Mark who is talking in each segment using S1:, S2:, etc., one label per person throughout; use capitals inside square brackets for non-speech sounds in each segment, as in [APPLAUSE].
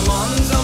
S1: someone's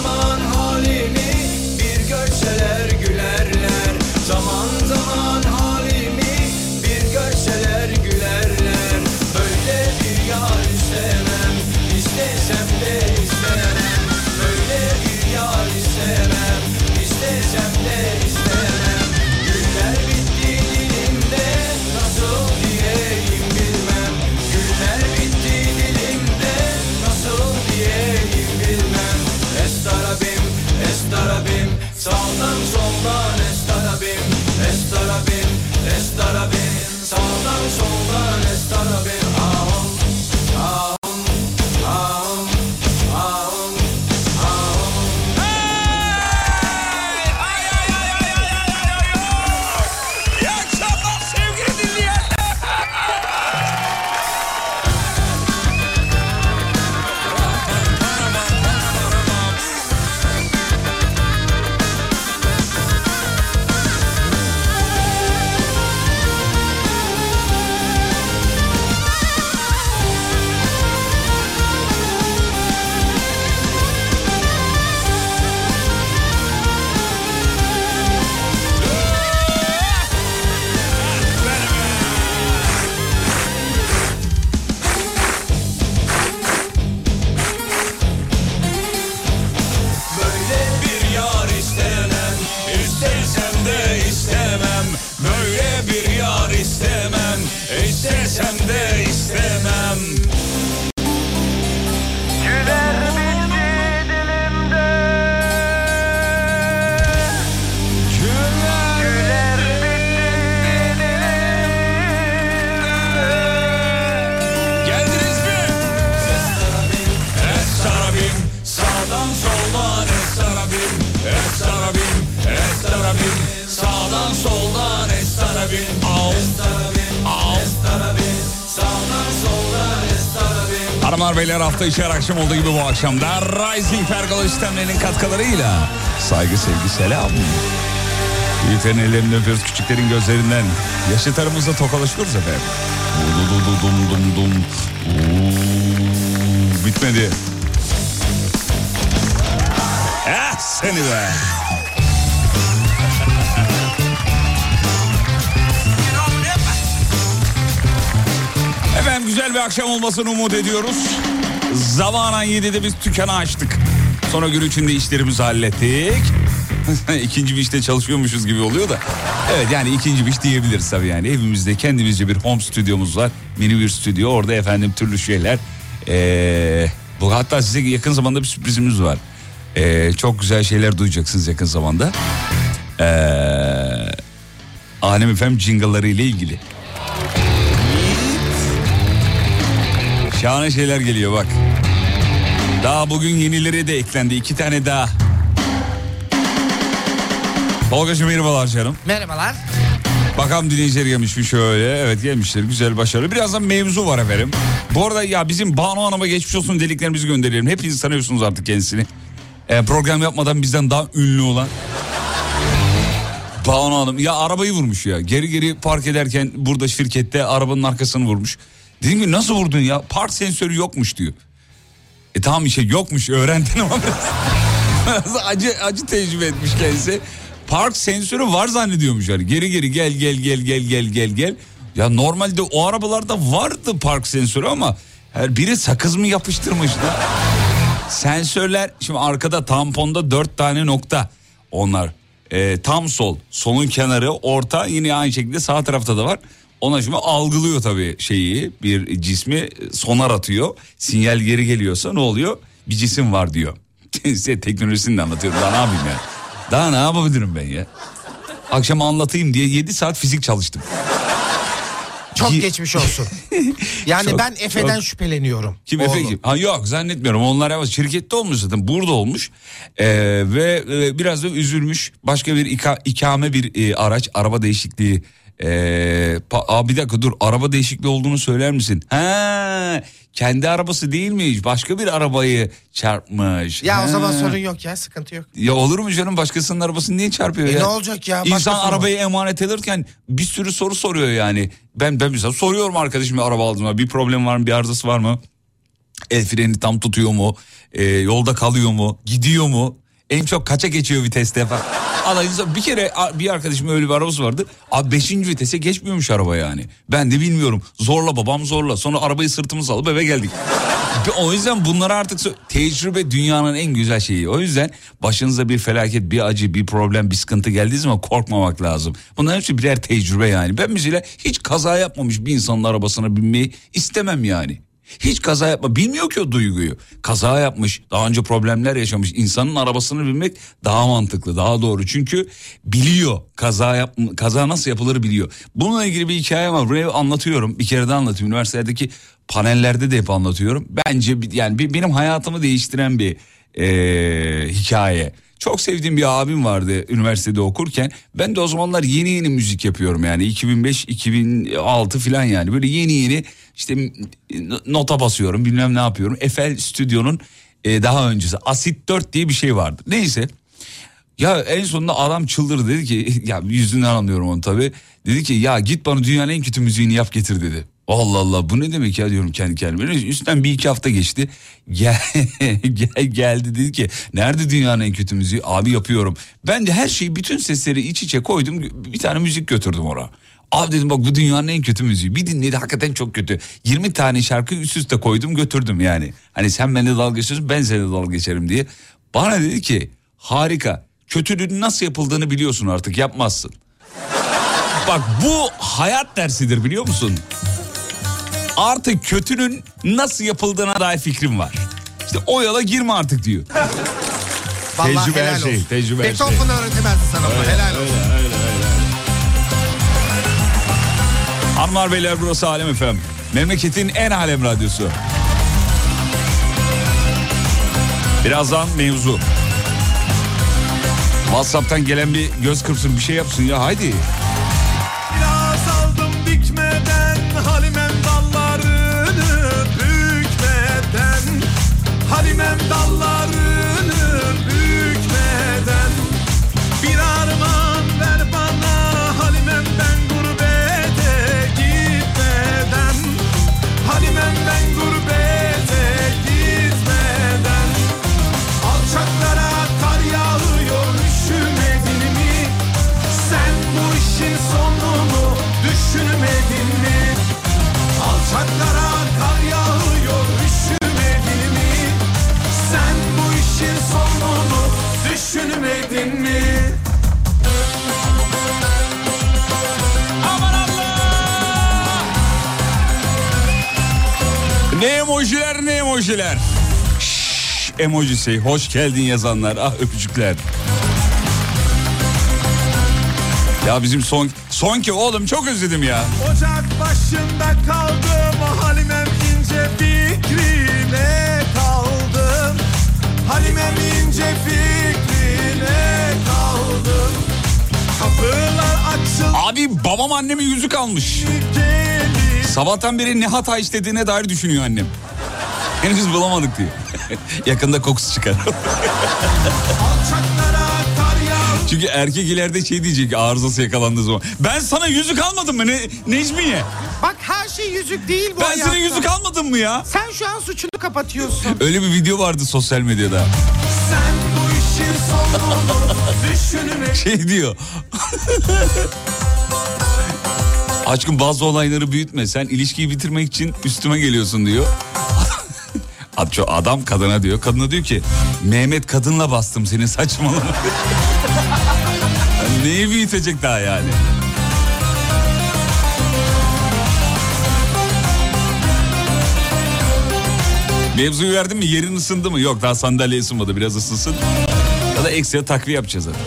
S1: hafta içi her akşam olduğu gibi bu akşam da Rising Pergola sistemlerinin katkılarıyla saygı sevgi selam. Büyüklerin ellerinden öpüyoruz küçüklerin gözlerinden. Yaşıtlarımızla tokalaşıyoruz efendim. Du du du dum dum dum. Uuu, bitmedi. Eh seni be. Efendim güzel bir akşam olmasını umut ediyoruz. Zamanan 7'de biz dükkanı açtık. Sonra gün içinde işlerimizi hallettik. [LAUGHS] ikinci bir işte çalışıyormuşuz gibi oluyor da. Evet yani ikinci bir iş diyebiliriz tabii yani. Evimizde kendimizce bir home stüdyomuz var. Mini bir stüdyo. Orada efendim türlü şeyler. Ee, bu hatta size yakın zamanda bir sürprizimiz var. Ee, çok güzel şeyler duyacaksınız yakın zamanda. Ee, Alem efendim jingle'ları ile ilgili. Şahane şeyler geliyor bak. Daha bugün yenileri de eklendi. iki tane daha. Tolgacığım merhabalar canım.
S2: Merhabalar.
S1: Bakalım dinleyiciler gelmiş mi şöyle. Evet gelmişler güzel başarılı. Birazdan mevzu var efendim. Bu arada ya bizim Banu Hanım'a geçmiş olsun dediklerimizi gönderelim. Hepiniz tanıyorsunuz artık kendisini. Ee, program yapmadan bizden daha ünlü olan. Banu Hanım ya arabayı vurmuş ya. Geri geri park ederken burada şirkette arabanın arkasını vurmuş. Dedim ki nasıl vurdun ya? Park sensörü yokmuş diyor. E tamam işte yokmuş öğrendin ama biraz, acı, acı tecrübe etmiş kendisi. Park sensörü var zannediyormuş yani. Geri geri gel gel gel gel gel gel gel. Ya normalde o arabalarda vardı park sensörü ama her biri sakız mı yapıştırmış da. Sensörler şimdi arkada tamponda dört tane nokta onlar. Ee, tam sol, solun kenarı, orta yine aynı şekilde sağ tarafta da var. Ona şimdi algılıyor tabii şeyi bir cismi sonar atıyor. Sinyal geri geliyorsa ne oluyor? Bir cisim var diyor. [LAUGHS] Size teknolojisini de anlatıyorum daha ne yapayım ya. Daha ne yapabilirim ben ya? Akşam anlatayım diye 7 saat fizik çalıştım.
S2: Çok
S1: Ki-
S2: geçmiş olsun. [LAUGHS] Yani
S1: Çok,
S2: ben Efe'den
S1: çok.
S2: şüpheleniyorum.
S1: Kim. Efe kim? Ha yok zannetmiyorum. Onlar ama şirkette olmuş zaten. Burada olmuş. Ee, ve e, biraz da üzülmüş. Başka bir ika- ikame bir e, araç. Araba değişikliği. Ee, pa- Aa, bir dakika dur. Araba değişikliği olduğunu söyler misin? Ha, kendi arabası değil mi? Başka bir arabayı çarpmış.
S2: Ya o
S1: Ha.
S2: zaman sorun yok ya sıkıntı yok.
S1: Ya olur mu canım başkasının arabasını niye çarpıyor
S2: E
S1: ya?
S2: ne olacak ya?
S1: İnsan
S2: Başkası mı?
S1: arabayı emanet alırken bir sürü soru soruyor yani. Ben ben mesela soruyorum arkadaşıma araba aldığımda bir problem var mı bir arızası var mı? El freni tam tutuyor mu? Ee, yolda kalıyor mu? Gidiyor mu? En çok kaça geçiyor viteste falan. İnsan- bir kere bir arkadaşım öyle bir arabası vardı. Abi 5. vitese geçmiyormuş araba yani. Ben de bilmiyorum. Zorla babam zorla. Sonra arabayı sırtımıza alıp eve geldik. O yüzden bunlara artık tecrübe dünyanın en güzel şeyi. O yüzden başınıza bir felaket, bir acı, bir problem, bir sıkıntı geldiği zaman korkmamak lazım. Bunların hepsi birer tecrübe yani. Ben mesela hiç kaza yapmamış bir insanın arabasına binmeyi istemem yani. Hiç kaza yapma. Bilmiyor ki o duyguyu. Kaza yapmış, daha önce problemler yaşamış. İnsanın arabasını bilmek daha mantıklı, daha doğru. Çünkü biliyor kaza yap kaza nasıl yapılır biliyor. Bununla ilgili bir hikaye var. Buraya anlatıyorum. Bir kere de anlatıyorum. Üniversitedeki panellerde de hep anlatıyorum. Bence yani benim hayatımı değiştiren bir eee, hikaye. Çok sevdiğim bir abim vardı üniversitede okurken. Ben de o zamanlar yeni yeni müzik yapıyorum yani 2005-2006 falan yani. Böyle yeni yeni işte nota basıyorum bilmem ne yapıyorum. Eiffel Stüdyo'nun e, daha öncesi Asit 4 diye bir şey vardı. Neyse ya en sonunda adam çıldırdı dedi ki [LAUGHS] ya yüzünden anlıyorum onu tabii. Dedi ki ya git bana dünyanın en kötü müziğini yap getir dedi. Allah Allah bu ne demek ya diyorum kendi kendime. Üstten bir iki hafta geçti. [LAUGHS] Gel, gel, geldi dedi ki nerede dünyanın en kötü müziği? Abi yapıyorum. Ben de her şeyi bütün sesleri iç içe koydum. Bir tane müzik götürdüm oraya. Abi dedim bak bu dünyanın en kötü müziği. Bir dinledi hakikaten çok kötü. 20 tane şarkı üst üste koydum götürdüm yani. Hani sen benimle dalga geçiyorsun ben seninle dalga geçerim diye. Bana dedi ki harika kötülüğün nasıl yapıldığını biliyorsun artık yapmazsın. [LAUGHS] Bak bu hayat dersidir biliyor musun? Artık kötünün nasıl yapıldığına dair fikrim var. İşte o yola girme artık diyor.
S2: Vallahi
S1: Tecrübe her
S2: helal
S1: şey,
S2: olsun.
S1: tecrübe her şey.
S2: Beethoven öğretemezdi sana bunu. Helal olsun.
S1: Hanımlar beyler burası Alem efem. Memleketin en alem radyosu. Birazdan mevzu. WhatsApp'tan gelen bir göz kırpsın bir şey yapsın ya haydi. Emojisi hoş geldin yazanlar ah öpücükler. Ya bizim son son ki oğlum çok özledim ya.
S3: Ocak başında kaldım Halimem ince fikrine kaldım Halimem ince fikrine kaldım Kapılar açıldı
S1: Abi babam anneme yüzük almış. Sabahtan beri ne hata işlediğine dair düşünüyor annem. Henüz bulamadık diyor. [LAUGHS] Yakında kokusu çıkar. Çünkü erkek ileride şey diyecek arızası yakalandığı zaman. Ben sana yüzük almadım mı ne, Necmiye?
S2: Bak her şey yüzük değil bu
S1: Ben
S2: hayatta.
S1: sana yüzük almadım mı ya?
S2: Sen şu an suçunu kapatıyorsun. [LAUGHS]
S1: Öyle bir video vardı sosyal medyada.
S3: Sen bu işin sonunu [LAUGHS]
S1: Şey diyor. Aşkım bazı olayları büyütme. Sen ilişkiyi bitirmek için üstüme geliyorsun diyor. Ad- Adam kadına diyor. Kadına diyor ki Mehmet kadınla bastım seni saçmalama. [LAUGHS] Neyi büyütecek daha yani? Mevzuyu verdin mi? Yerin ısındı mı? Yok daha sandalye ısınmadı. Biraz ısınsın. Ya da ekstra takviye yapacağız zaten.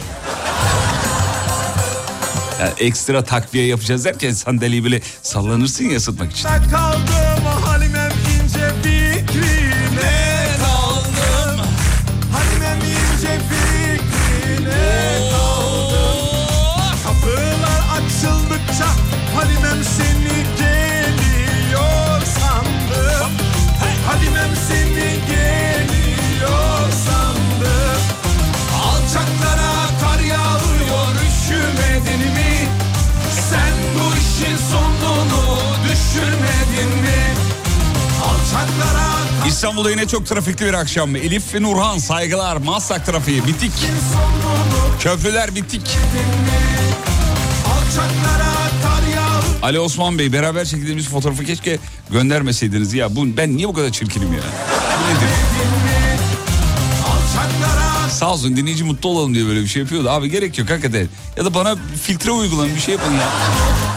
S1: Yani ekstra takviye yapacağız derken sandalyeyi böyle sallanırsın ya ısıtmak için.
S3: kaldım
S1: İstanbul'da yine çok trafikli bir akşam. Elif ve Nurhan saygılar. Maslak trafiği bitik. Köprüler bitik. Ali Osman Bey beraber çektiğimiz fotoğrafı keşke göndermeseydiniz ya. Bu, ben niye bu kadar çirkinim ya? Nedir? Sağ olsun dinleyici mutlu olalım diye böyle bir şey yapıyordu. Abi gerek yok hakikaten. Ya da bana filtre uygulayın bir şey yapın ya.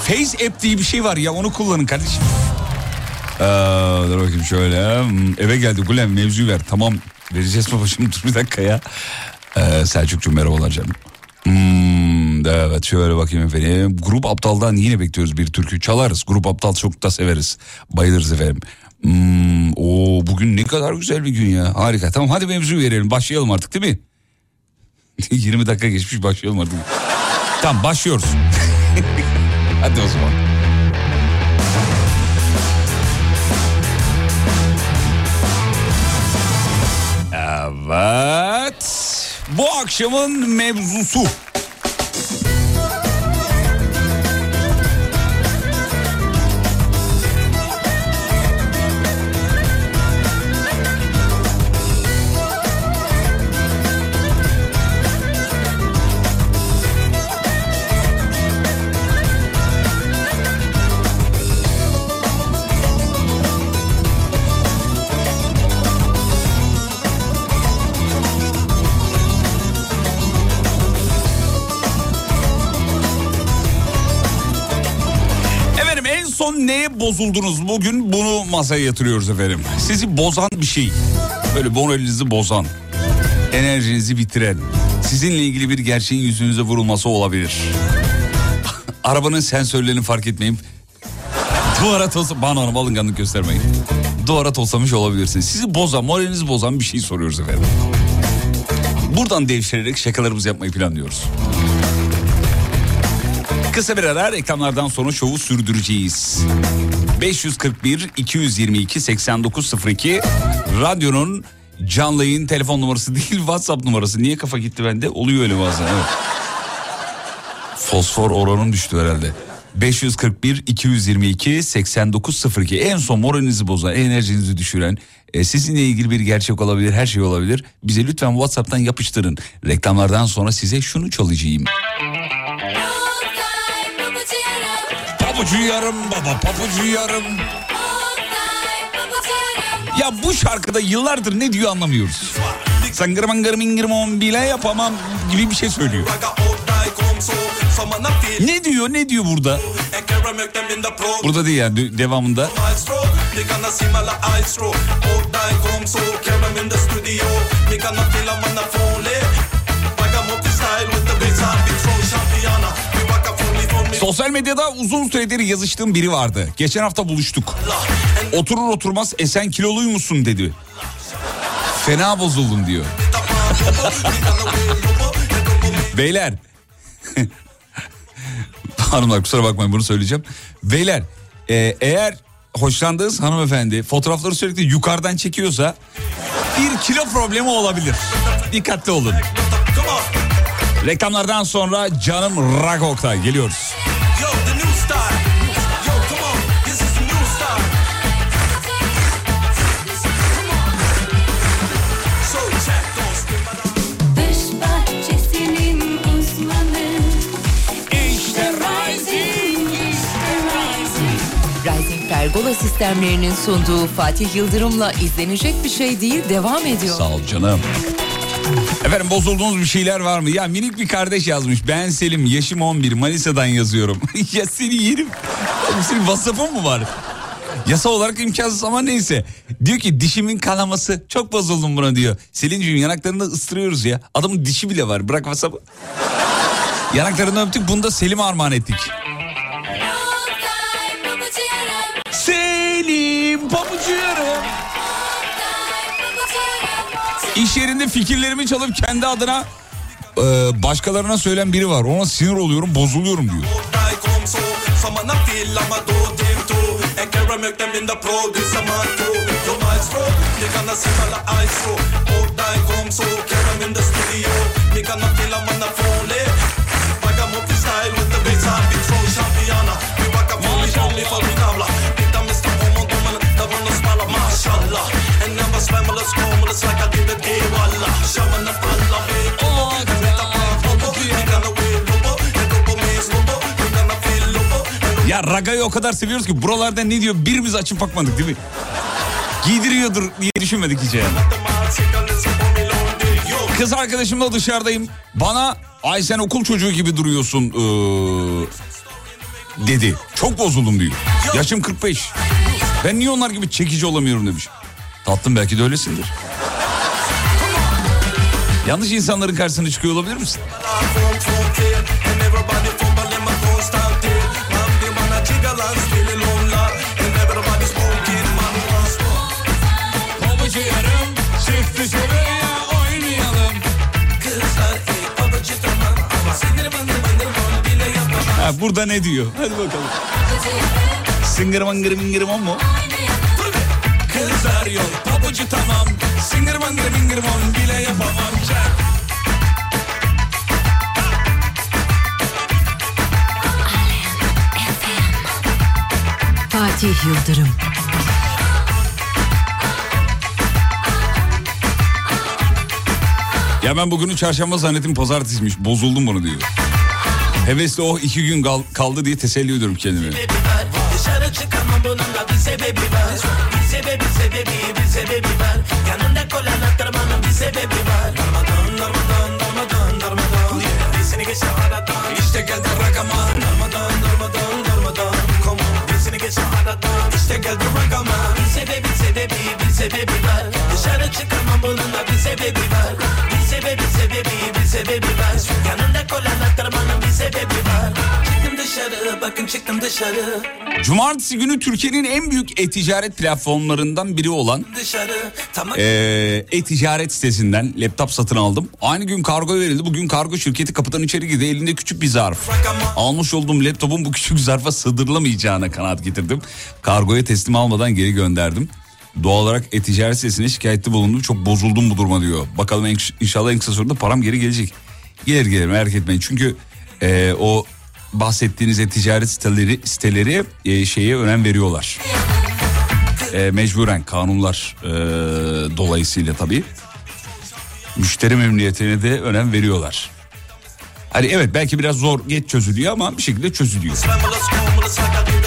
S1: Face App diye bir şey var ya onu kullanın kardeşim. Ee, dur bakayım şöyle. Hmm, Eve geldik ulan mevzuyu ver. Tamam vereceğiz babacığım [LAUGHS] dur bir dakika ya. Ee, Selçukcuğum merhabalar canım. Hmm, evet şöyle bakayım efendim. Grup Aptal'dan yine bekliyoruz bir türkü. Çalarız. Grup Aptal çok da severiz. Bayılırız efendim. Hmm, o bugün ne kadar güzel bir gün ya. Harika. Tamam hadi mevzuyu verelim. Başlayalım artık değil mi? [LAUGHS] 20 dakika geçmiş başlayalım artık. tamam başlıyoruz. [LAUGHS] hadi o zaman. Evet. Bu akşamın mevzusu. Bozuldunuz? Bugün bunu masaya yatırıyoruz efendim. Sizi bozan bir şey. Böyle moralinizi bozan. Enerjinizi bitiren. Sizinle ilgili bir gerçeğin yüzünüze vurulması olabilir. [LAUGHS] Arabanın sensörlerini fark etmeyip duvara tosa... Bana hanım alınganlık göstermeyin. Duvara toslamış olabilirsiniz. Sizi bozan, moralinizi bozan bir şey soruyoruz efendim. Buradan devşirerek şakalarımızı yapmayı planlıyoruz. Kısa bir ara reklamlardan sonra şovu sürdüreceğiz. 541 222 8902 radyonun canlı yayın telefon numarası [LAUGHS] değil WhatsApp numarası. Niye kafa gitti bende? Oluyor öyle bazen evet. Fosfor oranım düştü herhalde. 541 222 8902 en son moralinizi bozan, enerjinizi düşüren, e, sizinle ilgili bir gerçek olabilir, her şey olabilir. Bize lütfen WhatsApp'tan yapıştırın. Reklamlardan sonra size şunu çalacağım. Pabucu yarım baba, pabucu yarım. Ya bu şarkıda yıllardır ne diyor anlamıyoruz. Sangır mangır mingir mom bile yapamam gibi bir şey söylüyor. Ne diyor ne diyor burada? Burada değil yani de- devamında. Sosyal medyada uzun süredir yazıştığım biri vardı. Geçen hafta buluştuk. Oturur oturmaz esen kiloluy musun dedi. Fena bozuldum diyor. [LAUGHS] Beyler. [LAUGHS] Hanımlar kusura bakmayın bunu söyleyeceğim. Beyler e, eğer hoşlandığınız hanımefendi fotoğrafları sürekli yukarıdan çekiyorsa bir kilo problemi olabilir. Dikkatli olun. Reklamlardan sonra canım Rock Oktay geliyoruz.
S4: Pergola sistemlerinin sunduğu Fatih Yıldırım'la izlenecek bir şey değil devam ediyor.
S1: Sağ ol canım. Efendim bozulduğunuz bir şeyler var mı? Ya minik bir kardeş yazmış. Ben Selim, yaşım 11, Manisa'dan yazıyorum. [LAUGHS] ya seni yerim. Senin WhatsApp'ın mı var? Yasa olarak imkansız ama neyse. Diyor ki dişimin kanaması. Çok bozuldum buna diyor. Selin'cim yanaklarını ıstırıyoruz ya. Adamın dişi bile var. Bırak WhatsApp'ı. Yanaklarını öptük. Bunu da Selim'e armağan ettik. Selim pabucu yarım. İş yerinde fikirlerimi çalıp kendi adına e, başkalarına söyleyen biri var. Ona sinir oluyorum, bozuluyorum diyor.
S3: Die mashallah. En never svämmel, skåmel, släcka till det är walla. Shaman är alla, vi kan hitta på hobo. Ni kan ha weird lobo, jag går på min slobo. Ni kan ha fil lobo.
S1: Ya Raga'yı o kadar seviyoruz ki buralarda ne diyor birimiz açıp bakmadık değil mi? Giydiriyordur diye düşünmedik hiç yani. Kız arkadaşımla dışarıdayım. Bana ay sen okul çocuğu gibi duruyorsun ee, dedi. Çok bozuldum diyor. Yaşım 45. Ben niye onlar gibi çekici olamıyorum demiş. Tatlım belki de öylesindir. Yanlış insanların karşısına çıkıyor olabilir misin? Ha, burada ne diyor? Hadi bakalım. Sıngır mangır mingır mu?
S5: Kızlar yok pabucu tamam. Singir mangır mingir mon bile yapamam. Çak.
S4: Fatih Yıldırım.
S1: Ya ben bugünü çarşamba zannettim pazartesiymiş. Bozuldum bunu diyor. Hevesli o iki gün kal- kaldı diye teselli ediyorum kendime.
S3: Dışarı çıkamam bunun da bir sebebi var. Sebebi sebebi bir sebebi var. Yanında kolan attırmanın bir sebebi var. Darmadan darmadan darmadan darmadan. Birisini geçe aradan. İşte geldi rakama. Darmadan darmadan darmadan. Come on. Birisini geçe aradan. İşte geldi rakama. Bir sebebi sebebi bir sebebi var. Dışarı çıkamam bunun da bir sebebi var. Bir sebebi sebebi bir sebebi var. Yanında kolan attırmanın bir sebebi var. Dışarı bakın çıktım dışarı.
S1: Cumartesi günü Türkiye'nin en büyük e-ticaret platformlarından biri olan. Ee, e-ticaret sitesinden laptop satın aldım. Aynı gün kargo verildi. Bugün kargo şirketi kapıdan içeri girdi. Elinde küçük bir zarf. Almış olduğum laptopun bu küçük zarfa sığdırılamayacağına kanaat getirdim. Kargoya teslim almadan geri gönderdim. Doğal olarak e-ticaret sitesine şikayette bulundum. Çok bozuldum bu duruma diyor. Bakalım en- inşallah en kısa sürede param geri gelecek. Gelir gelir merak etmeyin. Çünkü e, o bahsettiğiniz e-ticaret siteleri, siteleri e, şeye önem veriyorlar. E, mecburen kanunlar e, dolayısıyla tabii müşteri memnuniyetine de önem veriyorlar. Hani evet belki biraz zor geç çözülüyor ama bir şekilde çözülüyor.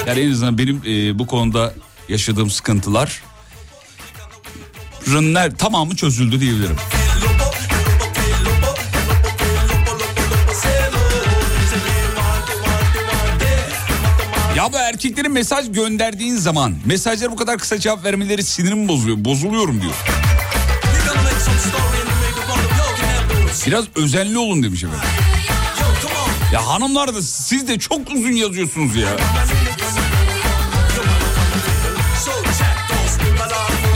S1: Yani en azından benim e, bu konuda yaşadığım sıkıntılar tamamı çözüldü diyebilirim. Ya bu erkeklerin mesaj gönderdiğin zaman mesajlara bu kadar kısa cevap vermeleri sinirimi bozuyor. Bozuluyorum diyor. Biraz özenli olun demiş efendim. Ya hanımlar da siz de çok uzun yazıyorsunuz ya.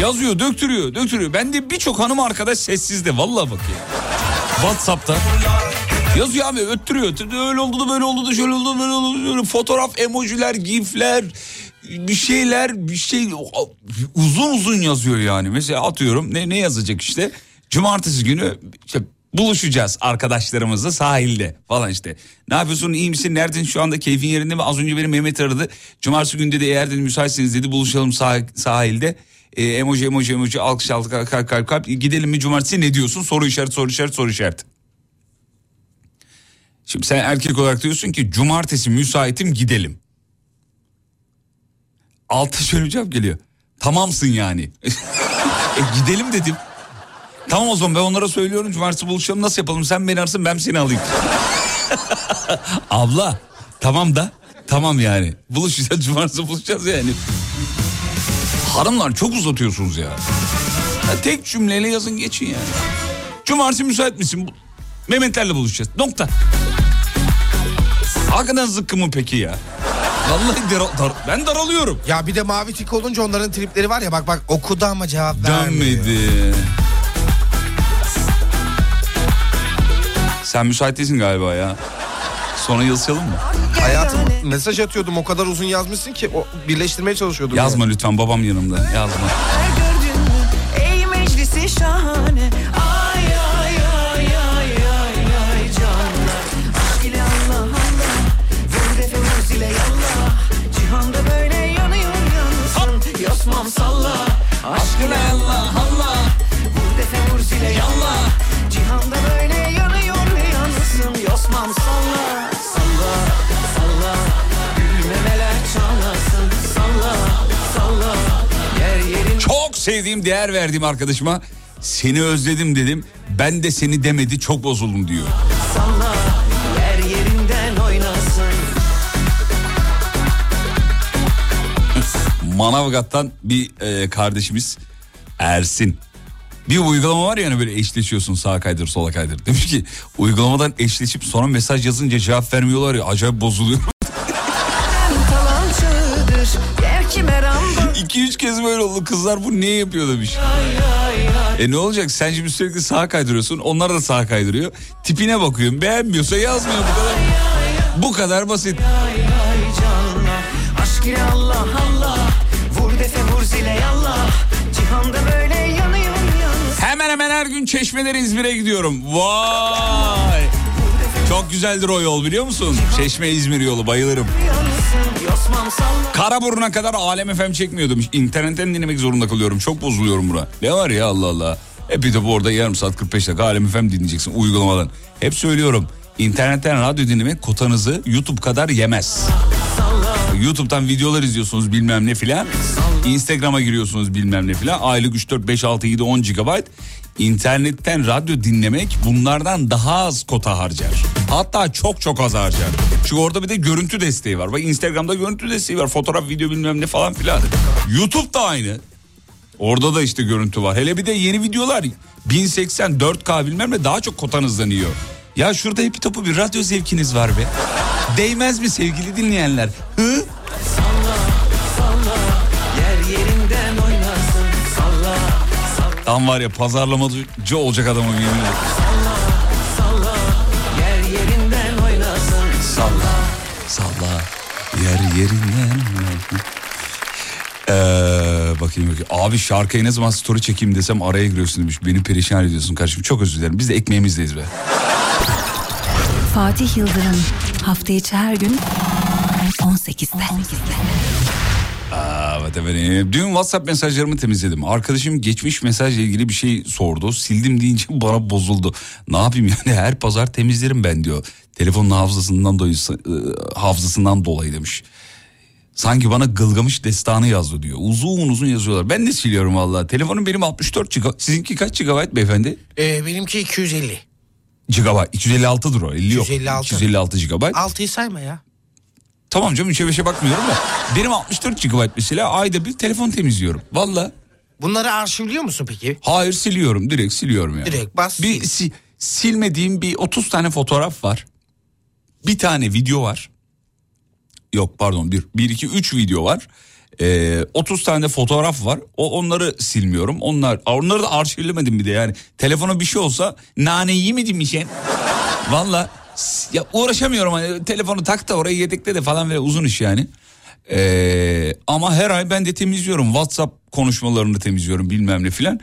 S1: Yazıyor, döktürüyor, döktürüyor. Ben de birçok hanım arkadaş sessizde. Vallahi bak ya. WhatsApp'ta. Yazıyor abi öttürüyor. öttürüyor. Öyle oldu da böyle oldu da şöyle oldu da böyle oldu. da fotoğraf, emojiler, gifler, bir şeyler, bir şey uzun uzun yazıyor yani. Mesela atıyorum ne ne yazacak işte. Cumartesi günü işte buluşacağız arkadaşlarımızla sahilde falan işte. Ne yapıyorsun iyi misin neredesin şu anda keyfin yerinde mi? Az önce beni Mehmet aradı. Cumartesi günü dedi eğer dedi müsaitseniz dedi buluşalım sah- sahilde. E, emoji emoji emoji alkış alkış kalp kalp kalp gidelim mi cumartesi ne diyorsun soru işareti soru işareti soru işareti. Şimdi sen erkek olarak diyorsun ki cumartesi müsaitim gidelim. Altı şöyle bir cevap geliyor. Tamamsın yani. [LAUGHS] e, gidelim dedim. Tamam o zaman ben onlara söylüyorum cumartesi buluşalım nasıl yapalım sen beni ararsın ben seni alayım. [LAUGHS] Abla tamam da tamam yani buluşacağız cumartesi buluşacağız yani. Hanımlar çok uzatıyorsunuz ya. ya tek cümleyle yazın geçin yani. Cumartesi müsait misin? Mehmetlerle buluşacağız. Nokta. Hakikaten zıkkı mı peki ya? Vallahi dar- dar- ben daralıyorum.
S2: Ya bir de mavi tik olunca onların tripleri var ya bak bak okudu ama cevap vermiyor.
S1: Dönmedi. Sen müsait değilsin galiba ya. Sonra yazışalım mı?
S2: Hayatım mesaj atıyordum o kadar uzun yazmışsın ki o birleştirmeye çalışıyordum.
S1: Yazma lütfen babam yanımda. Yazma.
S6: Salla Aşk ile Allah Allah Vur defe vur zile yallah. Cihanda böyle yanıyor yansın Yosmam salla Salla salla. Gülmemeler çalasın Salla salla. Yer yerin
S1: Çok sevdiğim, değer verdiğim arkadaşıma seni özledim dedim. Ben de seni demedi çok bozuldum diyor.
S6: salla
S1: Manavgat'tan bir e, kardeşimiz Ersin. Bir uygulama var ya hani böyle eşleşiyorsun sağa kaydır sola kaydır. [LAUGHS] Demiş ki uygulamadan eşleşip sonra mesaj yazınca cevap vermiyorlar ya acayip bozuluyor.
S6: Talan çağıdır Gerçi meramba
S1: 2-3 kez böyle oldu kızlar bu niye yapıyor demiş. E ne olacak sen şimdi sürekli sağa kaydırıyorsun onlar da sağa kaydırıyor. Tipine bakıyorum beğenmiyorsa yazmıyor bu kadar. Bu kadar basit.
S6: Aşk ile Allah
S1: Çeşmeler İzmir'e gidiyorum. Vay. Çok güzeldir o yol biliyor musun? Çeşme İzmir yolu bayılırım. Karaburun'a kadar Alem FM çekmiyor demiş. İnternetten dinlemek zorunda kalıyorum. Çok bozuluyorum buna. Ne var ya Allah Allah. Hep bir de bu orada yarım saat 45 dakika Alem FM dinleyeceksin uygulamadan. Hep söylüyorum. İnternetten radyo dinlemek kotanızı YouTube kadar yemez. YouTube'dan videolar izliyorsunuz bilmem ne filan. Instagram'a giriyorsunuz bilmem ne filan. Aylık 3, 4, 5, 6, 7, 10 GB. İnternetten radyo dinlemek bunlardan daha az kota harcar. Hatta çok çok az harcar. Çünkü orada bir de görüntü desteği var. Bak Instagram'da görüntü desteği var. Fotoğraf, video bilmem ne falan filan. YouTube da aynı. Orada da işte görüntü var. Hele bir de yeni videolar 1080 4K bilmem ne daha çok kotanızdan yiyor. Ya şurada hepi topu bir radyo zevkiniz var be. Değmez mi sevgili dinleyenler? Hı? Tam var ya pazarlamacı olacak adamım yemin ederim.
S6: salla
S1: Salla, salla, yer yerinden. Ee, bakayım bakayım. Abi şarkıyı ne zaman story çekeyim desem araya giriyorsun demiş. Beni perişan ediyorsun kardeşim. Çok özür dilerim. Biz de ekmeğimizdeyiz be.
S7: Fatih Yıldırım hafta içi her gün 18'de.
S1: Aa, Evet efendim. Dün WhatsApp mesajlarımı temizledim. Arkadaşım geçmiş mesajla ilgili bir şey sordu. Sildim deyince [LAUGHS] bana bozuldu. Ne yapayım yani her pazar temizlerim ben diyor. Telefonun hafızasından dolayı, e, hafızasından dolayı demiş. Sanki bana Gılgamış destanı yazdı diyor. Uzun uzun yazıyorlar. Ben de siliyorum valla. Telefonum benim 64 GB. Sizinki kaç GB beyefendi?
S2: Ee, benimki 250.
S1: GB. 256'dır o. 50 yok.
S2: 256.
S1: 256 GB.
S2: 6'yı sayma ya.
S1: Tamam canım 3'e 5'e bakmıyorum da. Benim 64 GB mesela ayda bir telefon temizliyorum. Valla.
S2: Bunları arşivliyor musun peki?
S1: Hayır siliyorum direkt siliyorum yani.
S2: Direkt bas.
S1: Bir si- silmediğim bir 30 tane fotoğraf var. Bir tane video var. Yok pardon bir, bir iki üç video var. Ee, 30 tane fotoğraf var. O onları silmiyorum. Onlar onları da arşivlemedim bir de yani. Telefona bir şey olsa nane yemedim mi şey? Valla ya uğraşamıyorum hani telefonu tak da oraya yedekle de falan böyle uzun iş yani. Ee, ama her ay ben de temizliyorum. WhatsApp konuşmalarını temizliyorum bilmem ne filan.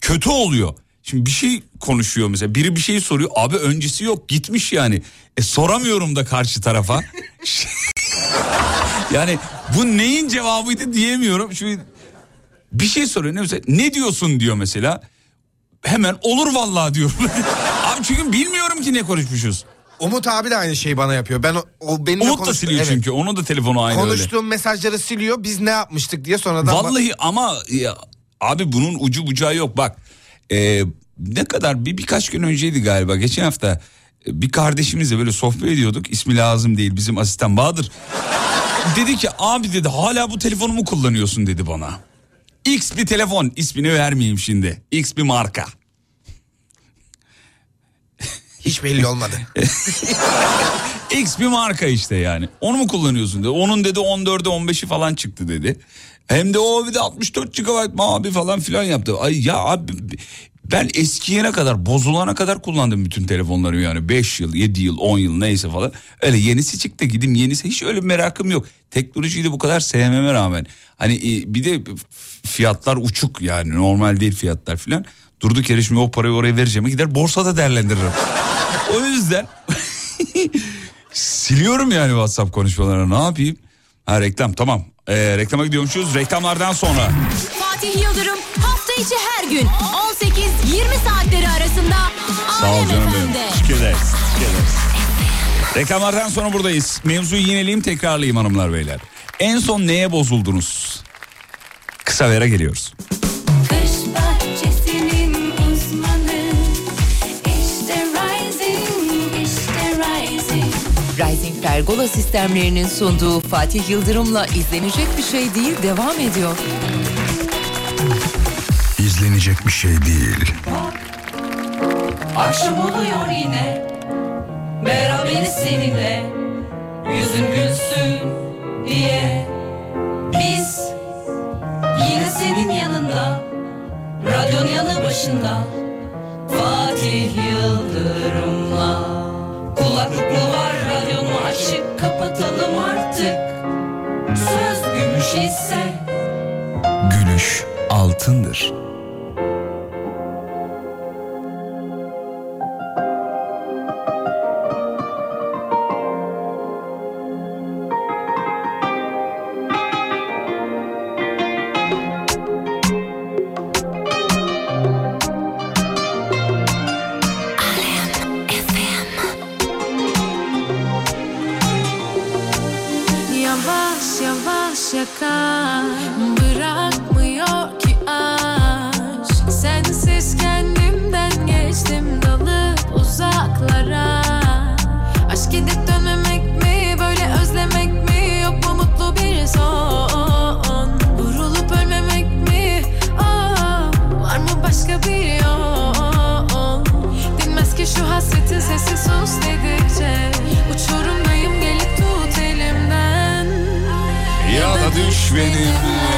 S1: Kötü oluyor. Şimdi bir şey konuşuyor mesela biri bir şey soruyor abi öncesi yok gitmiş yani. E soramıyorum da karşı tarafa. [LAUGHS] yani bu neyin cevabıydı diyemiyorum. Çünkü bir şey soruyor ne mesela ne diyorsun diyor mesela. Hemen olur vallahi diyorum. [LAUGHS] abi çünkü bilmiyorum ki ne konuşmuşuz.
S2: Umut abi de aynı şeyi bana yapıyor. Ben o, o benimle
S1: Umut da siliyor
S2: evet.
S1: çünkü onun da telefonu aynı öyle.
S2: Konuştuğum mesajları siliyor. Biz ne yapmıştık diye sonradan bak-
S1: Vallahi ama ya, abi bunun ucu bucağı yok bak. e, ne kadar bir birkaç gün önceydi galiba geçen hafta e, bir kardeşimizle böyle sohbet ediyorduk. İsmi lazım değil bizim asistan Bahadır. [LAUGHS] dedi ki abi dedi hala bu telefonumu kullanıyorsun dedi bana. X bir telefon ismini vermeyeyim şimdi. X bir marka.
S2: Hiç belli olmadı. [LAUGHS]
S1: X bir marka işte yani. Onu mu kullanıyorsun dedi. Onun dedi 14'e 15'i falan çıktı dedi. Hem de o bir de 64 GB mı abi falan filan yaptı. Ay ya abi ben eskiyene kadar bozulana kadar kullandım bütün telefonları yani 5 yıl 7 yıl 10 yıl neyse falan. Öyle yenisi çıktı gidim yenisi hiç öyle merakım yok. Teknolojiyi de bu kadar sevmeme rağmen. Hani e, bir de fiyatlar uçuk yani normal değil fiyatlar filan. Durduk yere şimdi o parayı oraya vereceğime gider borsada değerlendiririm. o yüzden siliyorum yani WhatsApp konuşmalarını ne yapayım? Ha reklam tamam. Ee, reklama gidiyormuşuz reklamlardan sonra.
S8: Fatih Yıldırım hafta içi her gün 18-20 saatleri arasında
S1: Sağ ol canım benim.
S8: FM'de.
S1: Teşekkür ederiz. Teşekkür ederiz. Reklamlardan sonra buradayız. Mevzuyu yineleyeyim tekrarlayayım hanımlar beyler. En son neye bozuldunuz? Kısa vera geliyoruz.
S4: Pergola sistemlerinin sunduğu Fatih Yıldırım'la izlenecek bir şey değil devam ediyor.
S9: İzlenecek bir şey değil.
S10: Akşam oluyor yine. Beraberiz seninle. Yüzün gülsün diye. Biz Yine senin yanında Radyon yanı başında. Fatih Yıldırım'la Kulaklık mı var açık Kapatalım artık Söz gümüş ise
S9: Gülüş altındır.
S1: Da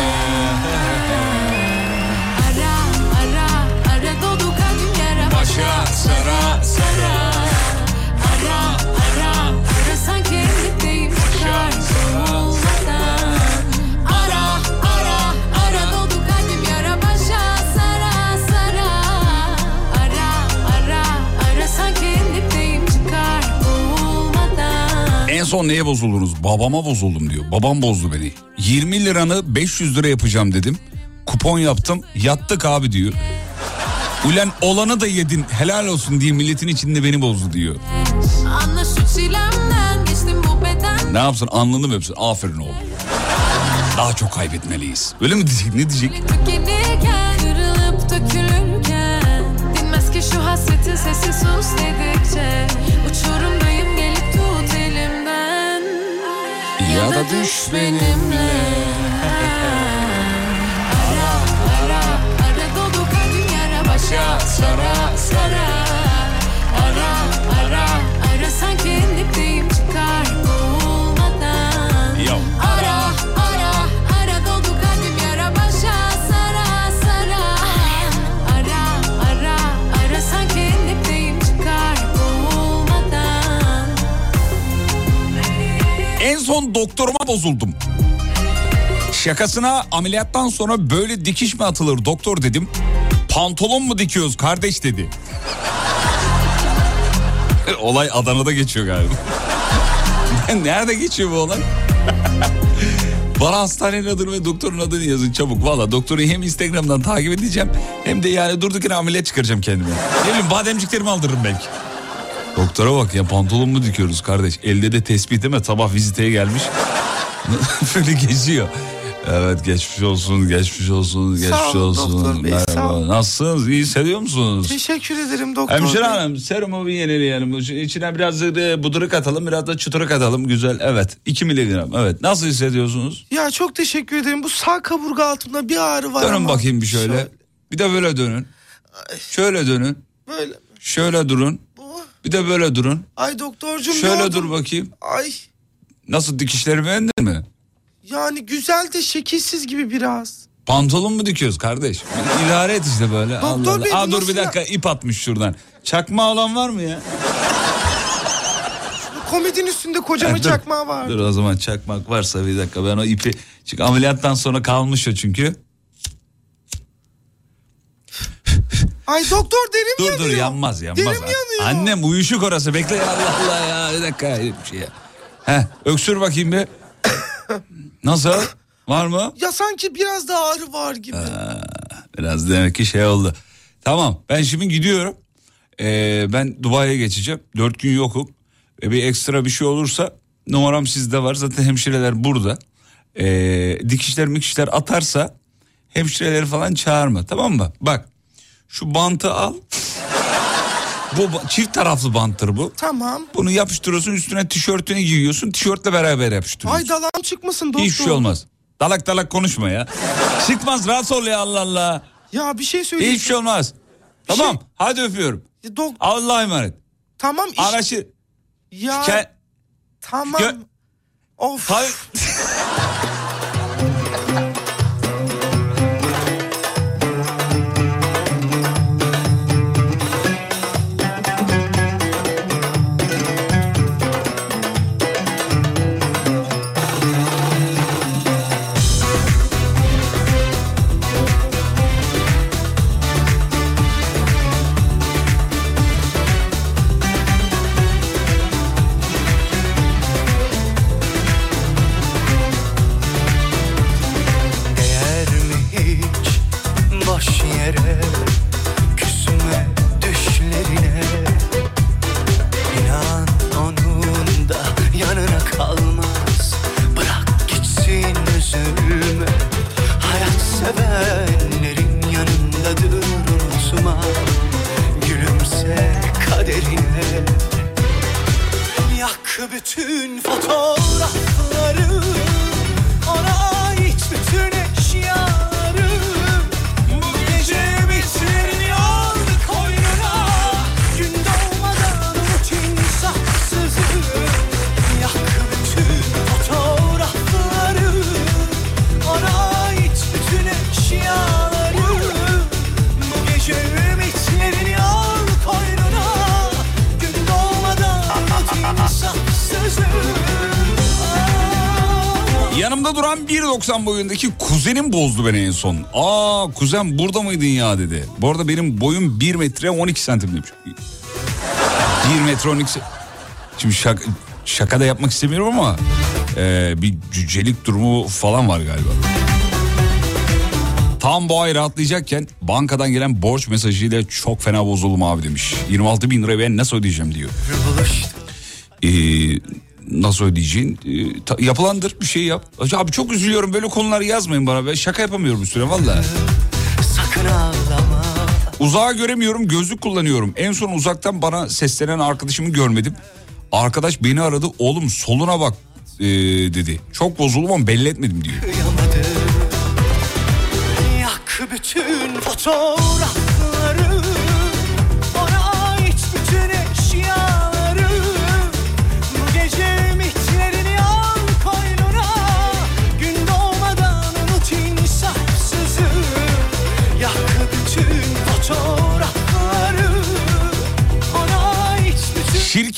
S1: son neye bozuldunuz? Babama bozuldum diyor. Babam bozdu beni. 20 liranı 500 lira yapacağım dedim. Kupon yaptım. Yattık abi diyor. Ulan olanı da yedin helal olsun diye milletin içinde beni bozdu diyor. Ne yapsın alnını mı öpsün? Aferin oğlum. Daha çok kaybetmeliyiz. Öyle mi diyecek ne diyecek?
S11: Kırılıp dökülürken Dinmez ki şu hasretin sesi sus dedikçe
S1: Ya da düş benimle.
S11: Ara ara ara dolu kalbim yara başa sara sara
S1: son doktoruma bozuldum. Şakasına ameliyattan sonra böyle dikiş mi atılır doktor dedim. Pantolon mu dikiyoruz kardeş dedi. [LAUGHS] olay Adana'da geçiyor galiba. [LAUGHS] Nerede geçiyor bu olay? [LAUGHS] Bana hastanenin adını ve doktorun adını yazın çabuk. Valla doktoru hem Instagram'dan takip edeceğim hem de yani durduk yere ameliyat çıkaracağım kendime. Ne bileyim bademciklerimi aldırırım belki. Doktora bak ya pantolon mu dikiyoruz kardeş? Elde de tespih değil mi? Sabah viziteye gelmiş. [LAUGHS] Böyle geziyor. Evet geçmiş olsun, geçmiş olsun, geçmiş
S2: Sağ olun
S1: olsun.
S2: doktor bey, sağ
S1: Merhaba.
S2: olun.
S1: Nasılsınız? İyi hissediyor musunuz?
S2: Teşekkür ederim doktor.
S1: Hemşire
S2: bey.
S1: hanım serumu bir yenileyelim. İçine biraz da buduruk atalım biraz da çıtırık atalım. Güzel evet 2 miligram evet. Nasıl hissediyorsunuz?
S2: Ya çok teşekkür ederim. Bu sağ kaburga altımda bir ağrı var
S1: Dönün
S2: ama.
S1: bakayım bir şöyle. Bir de böyle dönün. Şöyle dönün.
S2: Böyle.
S1: Şöyle durun. Bir de böyle durun.
S2: Ay doktorcum
S1: Şöyle
S2: yordum.
S1: dur bakayım.
S2: Ay
S1: Nasıl dikişleri beğendin mi?
S2: yani güzel de şekilsiz gibi biraz.
S1: Pantolon mu dikiyoruz kardeş? İdare et işte böyle.
S2: Doktor
S1: Allah Allah.
S2: bey,
S1: Aa, dur bir dakika ip atmış şuradan. Çakma olan var mı ya?
S2: Bu komedinin üstünde kocamın [LAUGHS]
S1: Dur.
S2: çakmağı var.
S1: Dur o zaman çakmak varsa bir dakika ben o ipi... Çünkü ameliyattan sonra kalmış o çünkü.
S2: Ay doktor derim
S1: Dur
S2: yanıyor.
S1: dur yanmaz yanmaz.
S2: Derim yanıyor.
S1: Annem uyuşuk orası bekle ya Allah Allah ya bir dakika bir şey ya. Heh, öksür bakayım bir. [COUGHS] Nasıl? Var mı?
S2: Ya sanki biraz da ağrı var gibi.
S1: Biraz demek ki şey oldu. Tamam ben şimdi gidiyorum. Ee, ben Dubai'ye geçeceğim. Dört gün yokum. Ee, bir ekstra bir şey olursa numaram sizde var. Zaten hemşireler burada. Ee, dikişler mikişler atarsa hemşireleri falan çağırma tamam mı? Bak şu bantı al. Bu çift taraflı banttır bu.
S2: Tamam.
S1: Bunu yapıştırıyorsun üstüne tişörtünü giyiyorsun. Tişörtle beraber yapıştırıyorsun.
S2: Ay dalağım çıkmasın doktor.
S1: Hiçbir şey olmaz. Dalak dalak konuşma ya. Çıkmaz rahat ol ya Allah Allah.
S2: Ya bir şey söyleyeyim.
S1: Hiçbir şey olmaz. Tamam hadi öpüyorum.
S2: Ya dok-
S1: Allah'a emanet.
S2: tamam iş.
S1: Araşı.
S2: Ya
S1: Ke-
S2: tamam.
S1: Gö-
S2: of.
S1: Hayır. [LAUGHS] 1.90 boyundaki kuzenim bozdu beni en son. Aa kuzen burada mıydın ya dedi. Bu arada benim boyum 1 metre 12 santim demiş. 1 metre 12 se- Şimdi şaka, şaka da yapmak istemiyorum ama e, bir cücelik durumu falan var galiba. Tam bu ay rahatlayacakken bankadan gelen borç mesajıyla çok fena bozuldum abi demiş. 26 bin lira ben nasıl ödeyeceğim diyor. Ee, nasıl ödeyeceğin ta- yapılandır bir şey yap. Abi çok üzülüyorum böyle konuları yazmayın bana ben şaka yapamıyorum üstüne valla. Uzağa göremiyorum gözlük kullanıyorum. En son uzaktan bana seslenen arkadaşımı görmedim. Arkadaş beni aradı oğlum soluna bak ee, dedi. Çok bozuldum ama belli etmedim diyor.
S6: Yak bütün fotoğrafları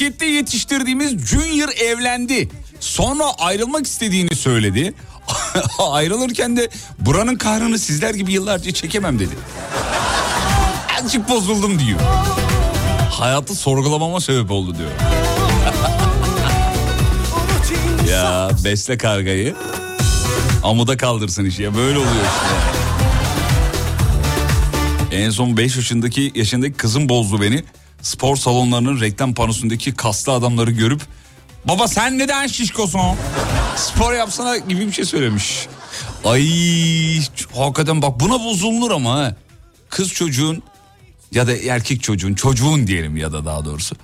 S1: Şirkette yetiştirdiğimiz Junior evlendi. Sonra ayrılmak istediğini söyledi. [LAUGHS] Ayrılırken de buranın kahrını sizler gibi yıllarca çekemem dedi. Azıcık bozuldum diyor. Hayatı sorgulamama sebep oldu diyor. [LAUGHS] ya besle kargayı. Amuda kaldırsın işi ya böyle oluyor işte. En son 5 yaşındaki yaşındaki kızım bozdu beni. Spor salonlarının reklam panosundaki kaslı adamları görüp baba sen neden şişkosun? Spor yapsana gibi bir şey söylemiş. Ay hakikaten bak buna bozulur ama. Kız çocuğun ya da erkek çocuğun çocuğun diyelim ya da daha doğrusu.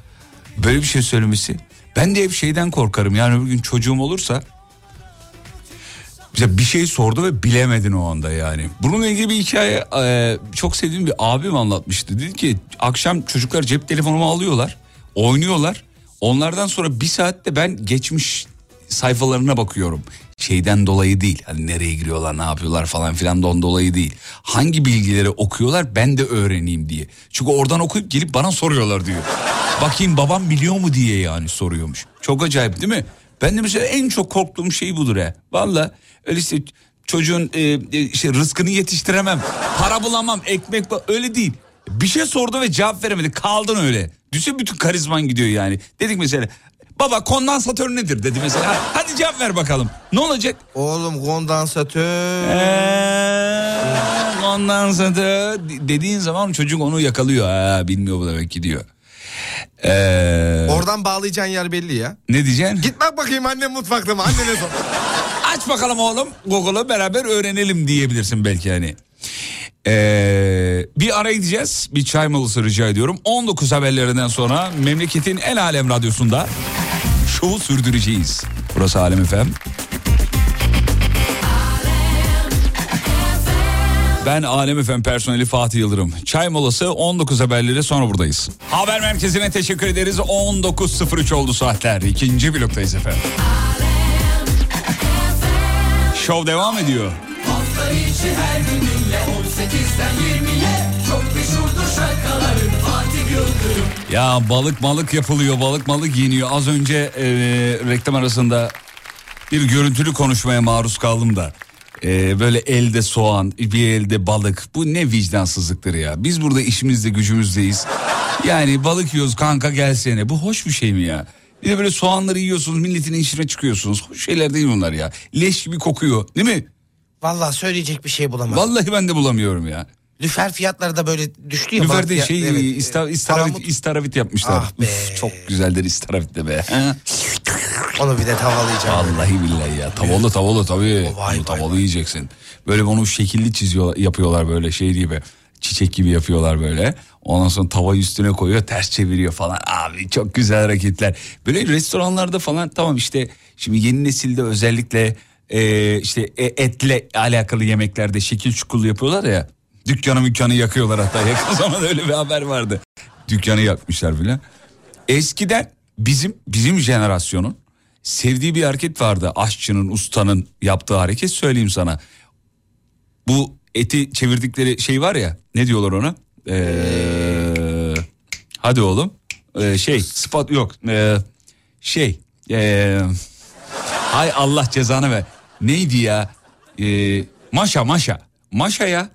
S1: Böyle bir şey söylemesi. Ben de hep şeyden korkarım yani bir gün çocuğum olursa bize bir şey sordu ve bilemedin o anda yani. Bununla ilgili bir hikaye e, çok sevdiğim bir abim anlatmıştı. Dedi ki akşam çocuklar cep telefonumu alıyorlar, oynuyorlar. Onlardan sonra bir saatte ben geçmiş sayfalarına bakıyorum. Şeyden dolayı değil. Hani nereye giriyorlar, ne yapıyorlar falan filan don dolayı değil. Hangi bilgileri okuyorlar ben de öğreneyim diye. Çünkü oradan okuyup gelip bana soruyorlar diyor. Bakayım babam biliyor mu diye yani soruyormuş. Çok acayip değil mi? Ben de mesela en çok korktuğum şey budur ha. Valla öyle işte çocuğun e, işte rızkını yetiştiremem. Para bulamam, ekmek öyle değil. Bir şey sordu ve cevap veremedi. Kaldın öyle. Düşün bütün karizman gidiyor yani. Dedik mesela baba kondansatör nedir dedi mesela. Hadi cevap ver bakalım. Ne olacak?
S2: Oğlum kondansatör.
S1: Eee, kondansatör dediğin zaman çocuk onu yakalıyor. Ha, bilmiyor bu demek ki diyor. Ee,
S2: Oradan bağlayacağın yer belli ya.
S1: ne diyeceksin?
S2: Git bak bakayım annem mutfakta mı? Annene sor. [LAUGHS]
S1: Aç bakalım oğlum Google'u beraber öğrenelim diyebilirsin belki hani. Ee, bir ara gideceğiz. Bir çay molası rica ediyorum. 19 haberlerinden sonra memleketin en alem radyosunda şovu sürdüreceğiz. Burası Alem FM. Ben Alem FM personeli Fatih Yıldırım. Çay molası 19 haberleri sonra buradayız. Haber merkezine teşekkür ederiz. 19.03 oldu saatler. İkinci bloktayız efendim. Şov devam ediyor.
S6: Hafta içi her gün dinle 18'den 20'ye Çok meşhurdur şarkıların Fatih Yıldırım
S1: Ya balık balık yapılıyor, balık balık yeniyor. Az önce e, reklam arasında bir görüntülü konuşmaya maruz kaldım da. E, böyle elde soğan, bir elde balık. Bu ne vicdansızlıktır ya. Biz burada işimizde gücümüzdeyiz. Yani balık yiyoruz kanka gelsene. Bu hoş bir şey mi ya? Bir de böyle soğanları yiyorsunuz milletin işine çıkıyorsunuz. Hoş şeyler değil bunlar ya. Leş gibi kokuyor değil mi?
S2: Vallahi söyleyecek bir şey bulamadım.
S1: Vallahi ben de bulamıyorum ya.
S2: Lüfer fiyatları da böyle düştü ya.
S1: Lüfer'de
S2: balık
S1: şey
S2: evet.
S1: ista- istaravit, istaravit yapmışlar.
S2: Ah be.
S1: Uf, çok güzeldir istaravit de be. [LAUGHS]
S2: Onu bir de tavalayacağım.
S1: Vallahi billahi ya. Tavalı tavalı tabii. Bunu tavalı yiyeceksin. Böyle onu şekilli çiziyor yapıyorlar böyle şey gibi. Çiçek gibi yapıyorlar böyle. Ondan sonra tavayı üstüne koyuyor ters çeviriyor falan. Abi çok güzel hareketler. Böyle restoranlarda falan tamam işte şimdi yeni nesilde özellikle e, işte e, etle alakalı yemeklerde şekil çukurlu yapıyorlar ya. Dükkanı mükkanı yakıyorlar hatta [LAUGHS] yakın zamanda öyle bir haber vardı. Dükkanı yakmışlar bile. Eskiden bizim bizim jenerasyonun sevdiği bir hareket vardı. Aşçının, ustanın yaptığı hareket söyleyeyim sana. Bu eti çevirdikleri şey var ya ne diyorlar ona? Ee, hadi oğlum. Ee, şey spot yok. Ee, şey. Ee, hay Allah cezanı ver. Neydi ya? Ee, maşa maşa. Maşa ya.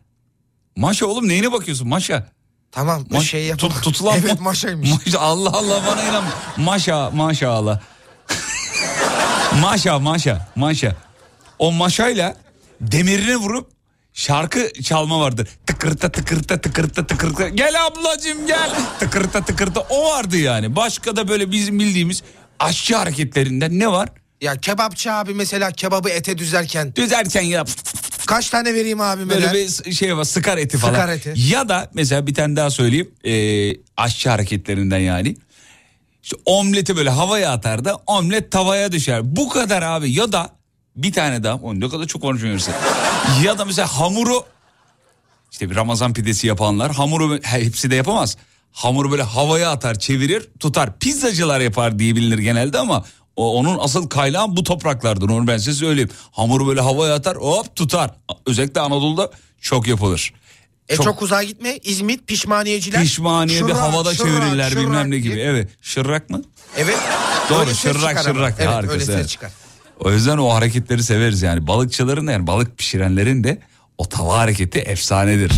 S1: Maşa oğlum neyine bakıyorsun maşa?
S2: Tamam
S1: Ma-
S2: şey
S1: tut-
S2: yapalım.
S1: tutulan [LAUGHS]
S2: Evet
S1: ma-
S2: maşaymış.
S1: Maşa, Allah Allah bana inan. Maşa maşallah. Maşa maşa maşa. O maşayla demirine vurup şarkı çalma vardır. Tıkırta tıkırta tıkırta tıkırta. Gel ablacım gel. Tıkırta tıkırta o vardı yani. Başka da böyle bizim bildiğimiz aşçı hareketlerinden ne var?
S2: Ya kebapçı abi mesela kebabı ete düzerken.
S1: Düzerken ya
S2: Kaç tane vereyim abi
S1: Böyle bir şey var sıkar eti falan.
S2: Sıkar eti.
S1: Ya da mesela bir tane daha söyleyeyim. Ee, aşçı hareketlerinden yani. İşte omleti böyle havaya atar da omlet tavaya düşer. Bu kadar abi ya da bir tane daha. O ne kadar çok konuşuyorsun. ya da mesela hamuru işte bir Ramazan pidesi yapanlar hamuru he, hepsi de yapamaz. Hamuru böyle havaya atar çevirir tutar. Pizzacılar yapar diye bilinir genelde ama o, onun asıl kaynağı bu topraklardır. Onu ben size söyleyeyim. Hamuru böyle havaya atar hop tutar. Özellikle Anadolu'da çok yapılır.
S2: E çok, uzağa gitme. İzmit pişmaniyeciler.
S1: Pişmaniye bir
S2: Şırrak,
S1: havada
S2: şırrak,
S1: çevirirler
S2: şırrak
S1: bilmem ne gibi. Evet şırrak mı?
S2: Evet.
S1: Doğru şırrak şırrak
S2: Evet,
S1: harikası.
S2: öyle
S1: evet.
S2: çıkar.
S1: O yüzden o hareketleri severiz yani. Balıkçıların da yani balık pişirenlerin de o tava hareketi efsanedir.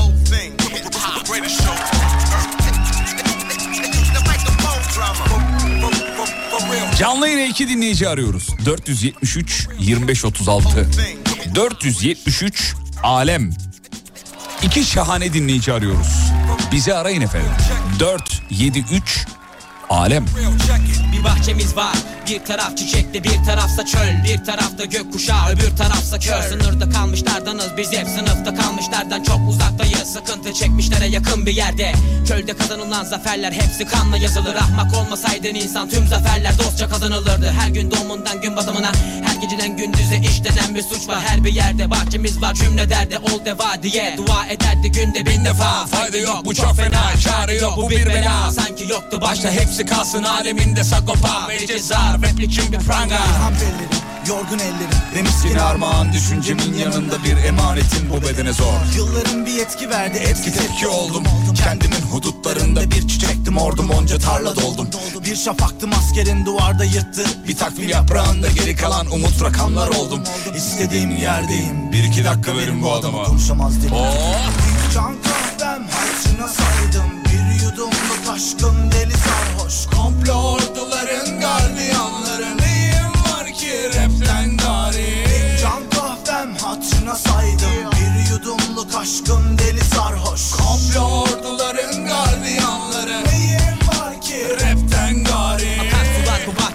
S1: Canlı yine iki dinleyici arıyoruz. 473 2536 473 Alem. İki şahane dinleyici arıyoruz. Bizi arayın efendim. 473 Alem.
S12: Bahçemiz var. Bir taraf çiçekli bir tarafsa çöl. Bir tarafta gökkuşağı öbür tarafsa kör. Sınırda kalmışlardanız biz hep sınıfta kalmışlardan. Çok uzaktayız Sıkıntı çekmişlere yakın bir yerde. Çölde kazanılan zaferler hepsi kanla yazılır. Ahmak olmasaydın insan tüm zaferler dostça kazanılırdı. Her gün doğumundan gün batımına Her geceden gündüze işlenen bir suç var. Her bir yerde bahçemiz var cümle derdi ol deva diye. Dua ederdi günde bin defa. Fayda yok bu çok fena çare yok bu bir bela. Sanki yoktu başta hepsi kalsın aleminde sakopa Ve ceza replikim bir pranga
S13: yorgun ellerim ve miskin
S1: armağan düşüncemin yanında bir emanetin bu bedene zor.
S13: Yılların bir etki verdi, etki
S1: Tepki oldum kendimin hudutlarında bir çiçektim ordum onca tarla doldum.
S13: Bir şafaktım askerin duvarda yırttı
S1: Bir takvim yaprağında geri kalan umut rakamlar oldum.
S13: İstediğim yerdeyim
S1: Bir iki dakika verin bu adama.
S13: Konuşamaz dilim
S1: Oh!
S13: Can kahvem harcına saydım Bir yudumluk aşkın deli sarhoş Komplo gardiyanları Neyim var ki? Rapten gari. Can kahvem hatırına saydım. Bir yudumluk aşkın deli sarhoş. Komplo orduların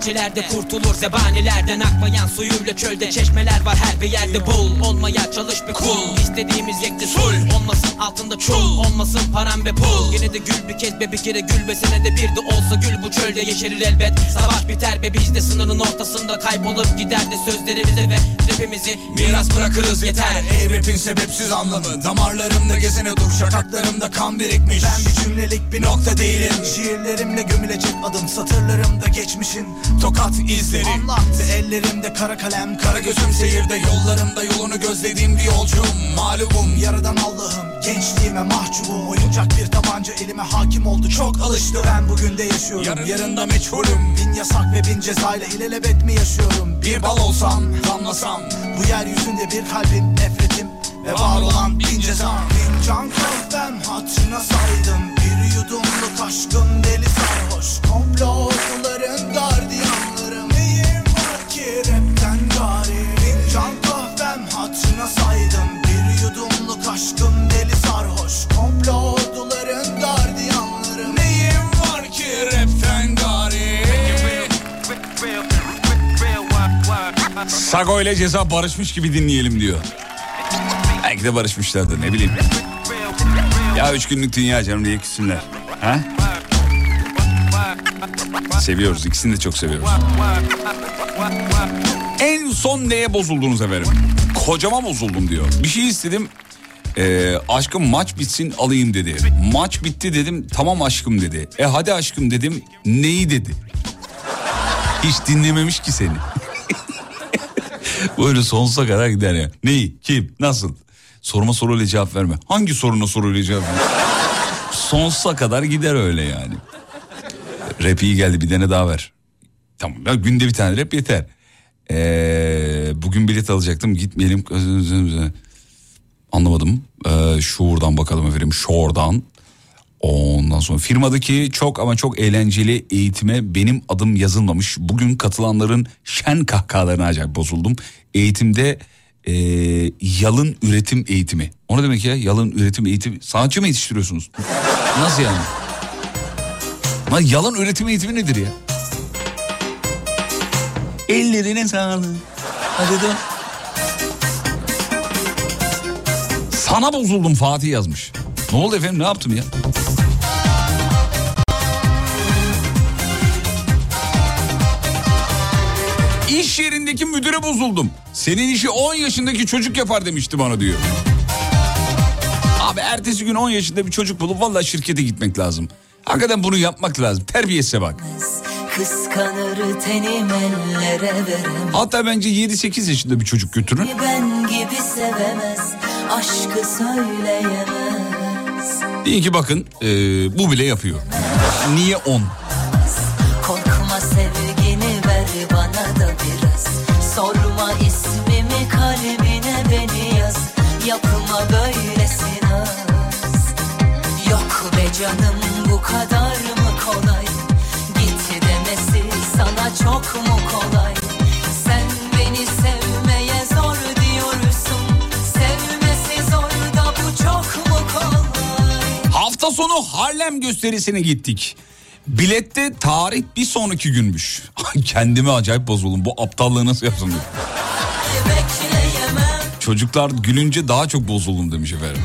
S12: Nerelerde kurtulur zebanilerden akmayan suyuyla çölde. Çeşmeler var her bir yerde bul Olmaya çalış bir kul. İstediğimiz yekte sul Olmasın altında çul Olmasın param ve pul. Yine de gül bir kez be bir kere gül be senede bir de olsa gül bu çölde yeşerir elbet. Savaş biter be biz de sınırın ortasında kaybolup gider de sözlerimize ve rapimizi
S13: Miras bırakırız yeter. Ey rapin sebepsiz anlamı Damarlarımda gezene dur şakaklarımda kan birikmiş. Ben bir cümlelik bir nokta değilim. Şiirlerimle gömülecek adım Satırlarımda geçmişin tokat izleri. Anlattı. Ellerimde kara kalem Kara gözüm seyirde. Yollarımda yolunu gözlediğim bir yolcuyum Mağlubum yaradan Allah'ım. Gençliğime mahcubum. Oyuncak bir tabanca elime hakim oldu. Çok alıştım Ben bugün de yaşıyorum. Yarında meçhulüm. Bin yasak ve bin cezayla ilelebet mi yaşıyorum? Bir bal olsam damlasam. Bu yeryüzünde bir kalbim nefretim Ve var olan bin cezam. Bin can kahvem hatırına saydım. Bir yudumluk aşkın deli sarhoş. Komplo
S1: Sago ile ceza barışmış gibi dinleyelim diyor. Belki de barışmışlardır ne bileyim. Ya üç günlük dünya canım diye küssünler. Ha? Seviyoruz ikisini de çok seviyoruz. En son neye bozuldunuz efendim? Kocama bozuldum diyor. Bir şey istedim. Ee, aşkım maç bitsin alayım dedi. Maç bitti dedim tamam aşkım dedi. E hadi aşkım dedim neyi dedi. Hiç dinlememiş ki seni. Böyle sonsuza kadar gider ya. Neyi, kim, nasıl? Soruma soruyla cevap verme. Hangi soruna soruyla cevap verme? sonsuza kadar gider öyle yani. Rap iyi geldi bir tane daha ver. Tamam ya günde bir tane rap yeter. Ee, bugün bilet alacaktım gitmeyelim. Anlamadım. Ee, şuradan bakalım efendim şuradan. Ondan sonra firmadaki çok ama çok eğlenceli eğitime benim adım yazılmamış. Bugün katılanların şen kahkahalarına acayip bozuldum. Eğitimde e, yalın üretim eğitimi. O ne demek ya yalın üretim eğitimi? Sanatçı mı yetiştiriyorsunuz? Nasıl yani? Lan yalın üretim eğitimi nedir ya? Ellerine sağlık. Hadi dön. Sana bozuldum Fatih yazmış. Ne oldu efendim ne yaptım ya? İş yerindeki müdüre bozuldum. Senin işi 10 yaşındaki çocuk yapar demişti bana diyor. Abi ertesi gün 10 yaşında bir çocuk bulup vallahi şirkete gitmek lazım. Hakikaten bunu yapmak lazım. Terbiyesize bak. Hatta bence 7-8 yaşında bir çocuk götürün.
S14: Ben gibi sevemez Aşkı söyleyemez
S1: Deyin ki bakın e, bu bile yapıyor. Niye 10?
S14: Korkma sevgini ver bana da biraz. Sorma ismimi kalbine beni yaz. Yapma böylesi naz Yok be canım bu kadar mı kolay? Git demesi sana çok mu kolay
S1: Hafta sonu Harlem gösterisine gittik. Bilette tarih bir sonraki günmüş. [LAUGHS] Kendime acayip bozuldum. Bu aptallığı nasıl.
S14: Bekleyemem
S1: Çocuklar gülünce daha çok bozuldum demiş efendim.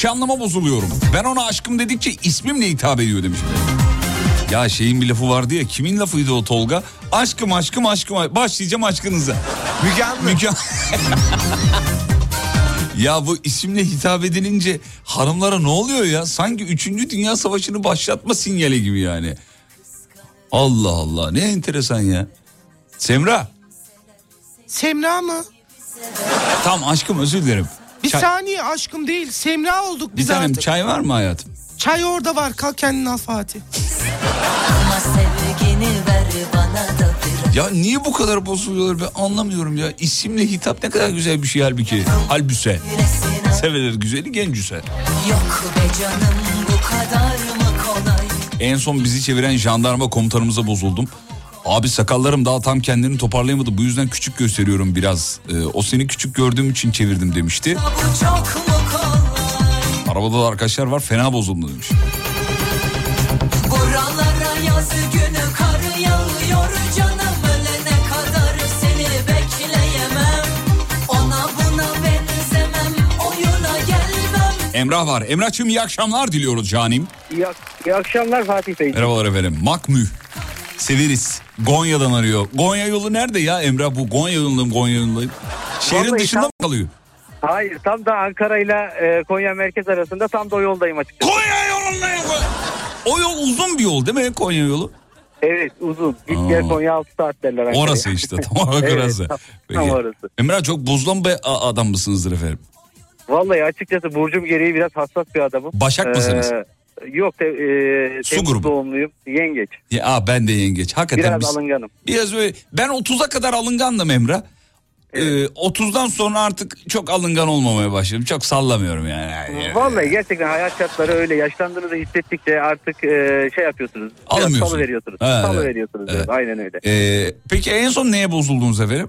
S1: Nişanlama bozuluyorum. Ben ona aşkım dedikçe ismimle hitap ediyor demiş. Ya şeyin bir lafı vardı ya kimin lafıydı o Tolga? Aşkım aşkım aşkım başlayacağım aşkınıza.
S2: Anlı.
S1: Müge [LAUGHS] Ya bu isimle hitap edilince hanımlara ne oluyor ya? Sanki 3. Dünya Savaşı'nı başlatma sinyali gibi yani. Allah Allah ne enteresan ya. Semra.
S2: Semra mı?
S1: Tamam aşkım özür dilerim.
S2: Bir
S1: Çay-
S2: saniye aşkım değil. Semra olduk
S1: bir
S2: biz
S1: tanem
S2: artık.
S1: çay var mı hayatım?
S2: Çay orada var. Kalk kendini al Fatih.
S14: Ama sevgini ver bana da biraz
S1: Ya niye bu kadar bozuluyorlar ben anlamıyorum ya. İsimle hitap ne kadar güzel bir şey halbuki. Halbüse. sevilir güzeli Gencüse.
S14: Yok be canım bu kadar mı kolay
S1: En son bizi çeviren jandarma komutanımıza bozuldum. Abi sakallarım daha tam kendini toparlayamadı. Bu yüzden küçük gösteriyorum biraz. Ee, o seni küçük gördüğüm için çevirdim demişti. Arabada da arkadaşlar var fena bozuldu demiş.
S14: Buralara yaz günü kar yağıyor canım Ölene kadar seni bekleyemem Ona buna benzemem oyuna gelmem
S1: Emrah var. Emrah'cığım iyi akşamlar diliyoruz canim.
S15: İyi, iyi akşamlar Fatih Bey.
S1: Merhabalar efendim. Makmü. Severiz. Gonya'dan arıyor. Gonya yolu nerede ya Emrah? Bu Gonya yolundayım Gonya yolundayım. Şehrin
S15: Vallahi
S1: dışında
S15: tam-
S1: mı kalıyor?
S15: Hayır tam da Ankara ile e, Konya merkez arasında tam da o yoldayım açıkçası.
S1: Konya yolundayım. O yol uzun bir yol değil mi Konya yolu?
S15: Evet uzun. Git gel. Konya 6 saat derler Ankara'ya.
S1: Orası işte tam olarak [LAUGHS]
S15: Evet,
S1: orası.
S15: tam-
S1: Peki.
S15: tam orası.
S1: Emrah çok bozulan bir adam mısınızdır efendim?
S15: Vallahi açıkçası burcum gereği biraz hassas bir adamım.
S1: Başak mısınız?
S15: Yok te, e,
S1: Su grubu.
S15: doğumluyum. Yengeç.
S1: Ya aa, ben de yengeç. Hakikaten
S15: Biraz
S1: biz-
S15: alınganım.
S1: Biraz öyle. Ben 30'a kadar alıngandım Emrah. Ee, 30'dan sonra artık çok alıngan olmamaya başladım. Çok sallamıyorum yani. Yani-
S15: Vallahi gerçekten hayat şartları öyle. Yaşlandığınızı hissettikçe artık e, şey yapıyorsunuz.
S1: Alınmıyorsun.
S15: salı veriyorsunuz. Salı
S1: evet.
S15: veriyorsunuz.
S1: Evet.
S15: Aynen öyle.
S1: Ee, peki en son neye bozuldunuz efendim?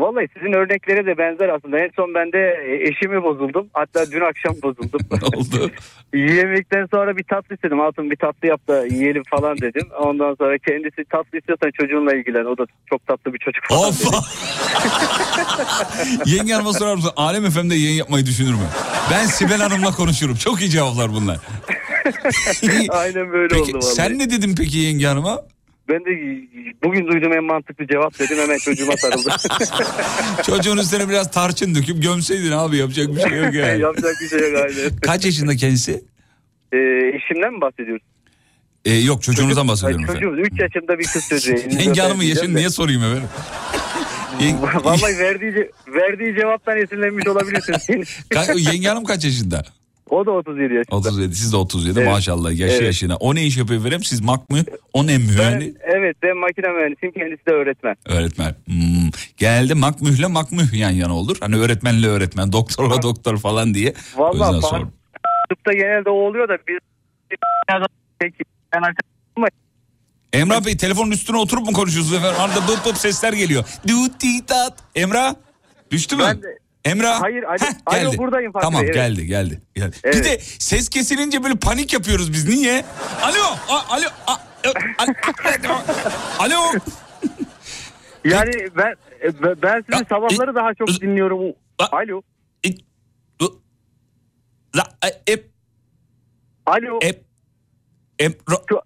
S15: Vallahi sizin örneklere de benzer aslında. En son ben de e, eşimi bozuldum. Hatta dün akşam bozuldum. [LAUGHS]
S1: oldu?
S15: Yemekten sonra bir tatlı istedim. Hatun bir tatlı yap da yiyelim falan dedim. Ondan sonra kendisi tatlı istiyorsan çocuğunla ilgilen. O da çok tatlı bir çocuk falan dedi.
S1: Hoppa. [LAUGHS] Yenge Hanım'a sorar mısın? Alem FM'de yayın yapmayı düşünür mü? Ben Sibel Hanım'la konuşurum. Çok iyi cevaplar bunlar. [LAUGHS]
S15: Aynen böyle
S1: Peki
S15: oldu vallahi.
S1: sen ne dedin peki yenge hanıma?
S15: Ben de bugün duyduğum en mantıklı cevap dedim. Hemen çocuğuma sarıldım. [LAUGHS]
S1: Çocuğun üstüne biraz tarçın döküp gömseydin abi yapacak bir şey yok yani. [LAUGHS]
S15: Yapacak bir şey yok aynen.
S1: Kaç yaşında kendisi?
S15: Ee, eşimden mi bahsediyoruz?
S1: Ee, yok çocuğunuzdan bahsediyorum
S15: Ay. Çocuğumuz 3 yaşında bir kız çocuğu. [LAUGHS]
S1: Yenge hanımın yaşını niye sorayım efendim?
S15: Vallahi verdiği, verdiği cevaptan esinlenmiş olabilirsiniz.
S1: Ka- yenge hanım kaç yaşında?
S15: O da 37 yaşında.
S1: 37 siz de 37
S15: Evet.
S1: maşallah yaşı
S15: Evet.
S1: yaşına. O ne iş yapıyor efendim? Siz mak mı? O ne
S15: Ben,
S1: mühendis?
S15: evet ben makine mühendisiyim kendisi de öğretmen.
S1: Öğretmen. Hmm. Genelde makmühle makmüh yan yana olur. Hani öğretmenle öğretmen, doktorla doktor falan diye. sordum.
S15: Tıpta genelde o oluyor da biz ben
S1: Emrah Bey telefonun üstüne oturup mu konuşuyorsunuz efendim? Arada bıp bıp sesler geliyor. Emrah düştü mü?
S15: Ben de-
S1: Emrah.
S15: Hayır, alo-
S1: Heh,
S15: alo,
S1: geldi.
S15: buradayım Fatih
S1: Tamam
S15: Bey, evet.
S1: geldi geldi. geldi. Bir
S15: Evet.
S1: de ses kesilince böyle panik yapıyoruz biz. Niye? Alo. a- alo. a- a- a- alo. [LAUGHS]
S15: Yani ben e, ben sizin sabahları daha çok dinliyorum. Alo.
S1: E, ep,
S15: Alo.
S1: ep, ep,
S15: Şu,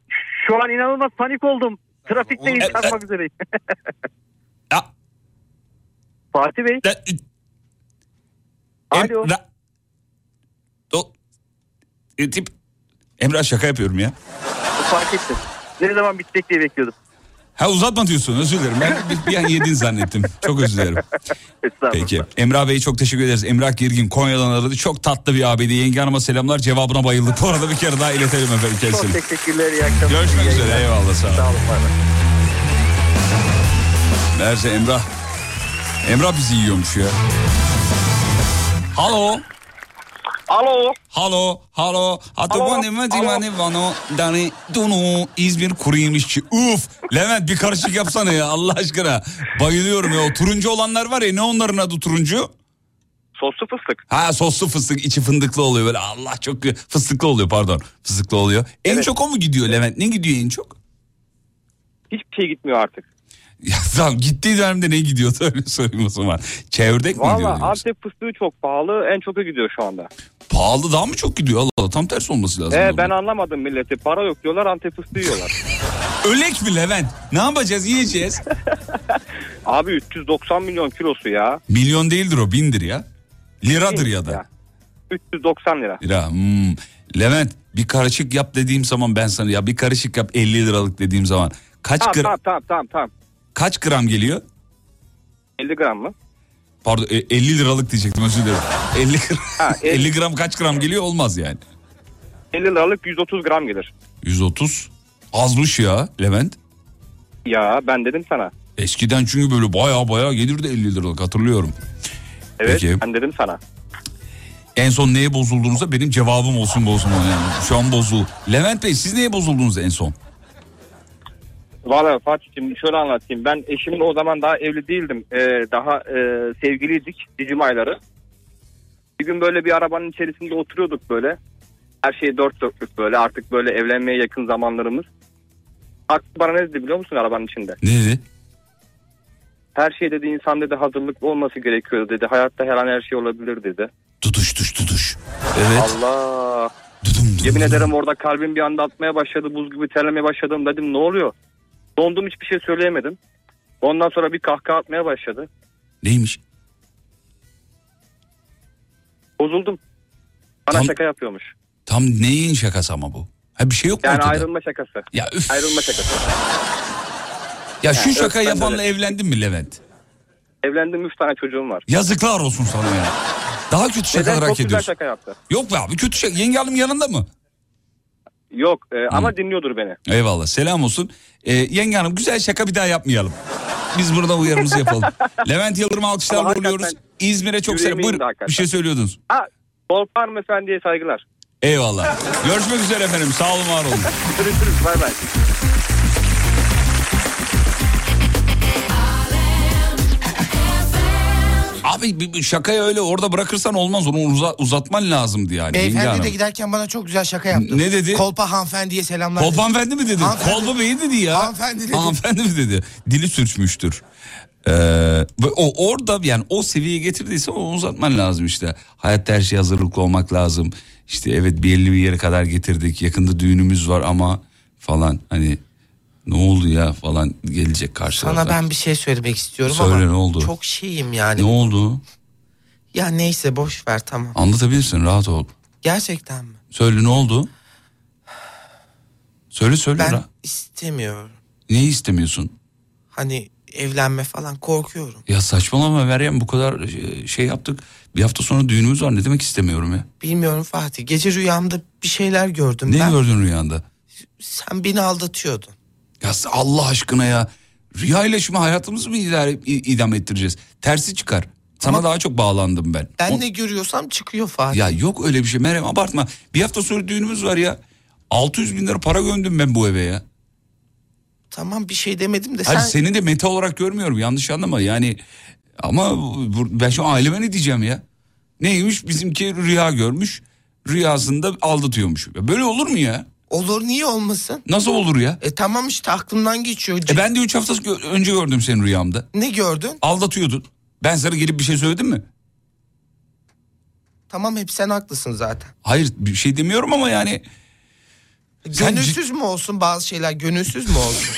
S15: şu an inanılmaz panik oldum. Trafikteyim
S1: E, e-
S15: çarpmak üzereyim. [LAUGHS] Fatih Bey. Alo.
S1: Emrah. Do, e, tip. Emrah şaka yapıyorum ya.
S15: Fark ettim. Ne zaman bitecek diye bekliyordum.
S1: Ha uzatma diyorsun özür dilerim. Ben bir, bir an yedin zannettim. Çok özür dilerim. [LAUGHS] Peki. Emrah Bey çok teşekkür ederiz. Emrah Girgin Konya'dan aradı. Çok tatlı bir abiydi. Yenge Hanım'a selamlar. Cevabına bayıldık. Bu arada bir kere daha iletelim efendim kendisine.
S15: Çok teşekkürler. iyi akşamlar.
S1: Görüşmek
S15: İyi
S1: üzere.
S15: yayınlar.
S1: Eyvallah sağ ol.
S15: Sağ olun.
S1: Meğerse Emrah. Emrah bizi yiyormuş ya. Halo.
S16: Alo.
S1: Halo, halo. Hatta
S16: Alo,
S1: bu ne mi
S16: alo.
S1: ne vano dani dunu İzmir kuru yemişçi. Uf. Levent bir karışık yapsana ya Allah aşkına. Bayılıyorum ya. O turuncu olanlar var ya ne onların adı turuncu?
S16: Soslu fıstık.
S1: Ha soslu fıstık içi fındıklı oluyor böyle Allah çok fıstıklı oluyor pardon fıstıklı oluyor. En çok o mu gidiyor Levent ne gidiyor en çok?
S16: Hiçbir şey gitmiyor artık. [LAUGHS]
S1: Ya tamam gittiği dönemde ne gidiyordu [LAUGHS] öyle sorayım o zaman. Çevirdek mi gidiyor?
S16: Valla? Antep fıstığı çok pahalı. En çok o gidiyor şu anda.
S1: Pahalı daha mı çok gidiyor Allah Allah tam tersi olması lazım.
S16: Ee, ben anlamadım milleti. Para yok diyorlar Antep fıstığı yiyorlar. [LAUGHS]
S1: Ölek mi Levent? Ne yapacağız yiyeceğiz?
S16: Abi 390 milyon kilosu ya.
S1: Milyon değildir o bindir ya. Liradır ya da.
S16: 390 lira.
S1: Lira. Hmm. Levent bir karışık yap dediğim zaman ben sana ya bir karışık yap 50 liralık dediğim zaman kaç
S16: Tamam,
S1: gram
S16: tamam tamam tamam tamam.
S1: Kaç gram geliyor?
S16: 50 gram mı?
S1: Pardon e, 50 liralık diyecektim özür dilerim. 50 gram,
S16: Ha, [LAUGHS] e-
S1: 50 gram kaç gram geliyor olmaz yani.
S16: 50 liralık 130 gram gelir.
S1: 130 azmış ya Levent.
S16: Ya ben dedim sana.
S1: Eskiden çünkü böyle baya baya gelirdi 50 liralık hatırlıyorum.
S16: Evet
S1: Peki.
S16: ben dedim sana.
S1: En son neye bozulduğunuzda benim cevabım olsun zaman yani. Şu an bozul. Levent Bey siz neye bozuldunuz en son?
S16: Valla Fatih'cim şöyle anlatayım. Ben eşimle o zaman daha evli değildim. Ee, daha e, sevgiliydik dicim ayları. Bir gün böyle bir arabanın içerisinde oturuyorduk böyle. Her şey dört dörtlük böyle artık böyle evlenmeye yakın zamanlarımız. Aklı bana ne dedi biliyor musun arabanın içinde?
S1: Ne dedi?
S16: Her şey dedi insan dedi hazırlıklı olması gerekiyor dedi. Hayatta her an her şey olabilir dedi.
S1: Tutuş tuş tutuş. Evet.
S16: Allah. Yemin ederim orada kalbim bir anda atmaya başladı. Buz gibi terlemeye başladım. Dedim ne oluyor? Dondum hiçbir şey söyleyemedim. Ondan sonra bir kahkaha atmaya başladı.
S1: Neymiş?
S16: Bozuldum. Bana
S1: Tam-
S16: şaka yapıyormuş.
S1: Tam neyin şakası ama bu? Ha bir şey yok mu
S16: Yani
S1: ortada?
S16: ayrılma şakası.
S1: Ya üf.
S16: Ayrılma şakası.
S1: Ya şu
S16: Yani
S1: şaka yapanla evlendin mi Levent?
S16: Evlendim 3 tane çocuğum var.
S1: Yazıklar olsun sana ya. Daha kötü
S16: Neden?
S1: şakalar
S16: Çok
S1: hak
S16: güzel
S1: ediyorsun.
S16: şaka yaptı.
S1: Yok be abi kötü şaka. Yenge hanım yanında mı?
S16: Yok e, ama dinliyordur beni.
S1: Eyvallah selam olsun. Ee, yenge hanım güzel şaka bir daha yapmayalım. Biz burada uyarımızı yapalım. [LAUGHS] Levent Yıldırım
S16: Ama
S1: alkışlarla uğurluyoruz. İzmir'e çok selam. Buyurun bir şey söylüyordunuz.
S16: Ha, Kolpa hanımefendiye saygılar.
S1: Eyvallah. Görüşmek üzere efendim. Sağ olun var olun. [LAUGHS]
S16: Görüşürüz bay bay.
S1: Abi şakayı öyle orada bırakırsan olmaz. Onu uza- uzatman lazımdı yani.
S2: Beyefendi
S1: hanım.
S2: de giderken bana çok güzel şaka yaptı.
S1: Ne dedi?
S2: Kolpa hanımefendiye selamlar.
S1: Kolpa hanımefendi mi dedi?
S2: Hanımefendi.
S1: Kolpa beyi dedi ya.
S2: Hanımefendi dedi.
S1: Hanımefendi mi dedi? Dili sürçmüştür. Ee, ve o orada yani o seviyeye getirdiyse onu uzatman lazım işte. Hayatta her şeye hazırlıklı olmak lazım. İşte evet belli bir yere kadar getirdik. Yakında düğünümüz var ama falan hani ne oldu ya falan gelecek karşılarda.
S2: Sana ben bir şey söylemek istiyorum
S1: Söyle,
S2: ama
S1: ne oldu?
S2: çok şeyim yani.
S1: Ne oldu?
S2: Ya neyse boş ver tamam.
S1: Anlatabilirsin rahat ol.
S2: Gerçekten mi?
S1: Söyle ne oldu? Söyle söyle.
S2: Ben
S1: ra-
S2: istemiyorum.
S1: Neyi istemiyorsun?
S2: Hani evlenme falan korkuyorum.
S1: Ya saçmalama Meryem bu kadar e, şey yaptık. Bir hafta sonra düğünümüz var ne demek istemiyorum ya.
S2: Bilmiyorum Fatih. Gece rüyamda bir şeyler gördüm.
S1: Ne
S2: ben,
S1: gördün rüyanda?
S2: Sen beni aldatıyordun.
S1: Ya Allah aşkına ya. Rüya ile şimdi hayatımızı mı idare, idam ettireceğiz? Tersi çıkar. Sana daha çok bağlandım ben.
S2: Ben
S1: O-
S2: ne görüyorsam çıkıyor Fatih.
S1: Ya yok öyle bir şey Meryem abartma. Bir hafta sonra düğünümüz var ya. 600 bin lira para gömdüm ben bu eve ya.
S2: Tamam bir şey demedim de
S1: Hayır
S2: sen...
S1: seni de meta olarak görmüyorum yanlış anlama yani. Ama bu- ben şu aileme ne diyeceğim ya? Neymiş bizimki rüya görmüş. Rüyasında aldatıyormuş. Böyle olur mu ya?
S2: Olur niye olmasın?
S1: Nasıl olur ya?
S2: E tamam işte aklımdan geçiyor.
S1: E ben de 3 hafta önce gördüm seni rüyamda.
S2: Ne gördün?
S1: Aldatıyordun. Ben sana gelip bir şey söyledim mi?
S2: Tamam hep sen haklısın zaten.
S1: Hayır bir şey demiyorum ama yani. Sen
S2: Gönülsüz mü olsun bazı şeyler gönülsüz mü olsun? [LAUGHS]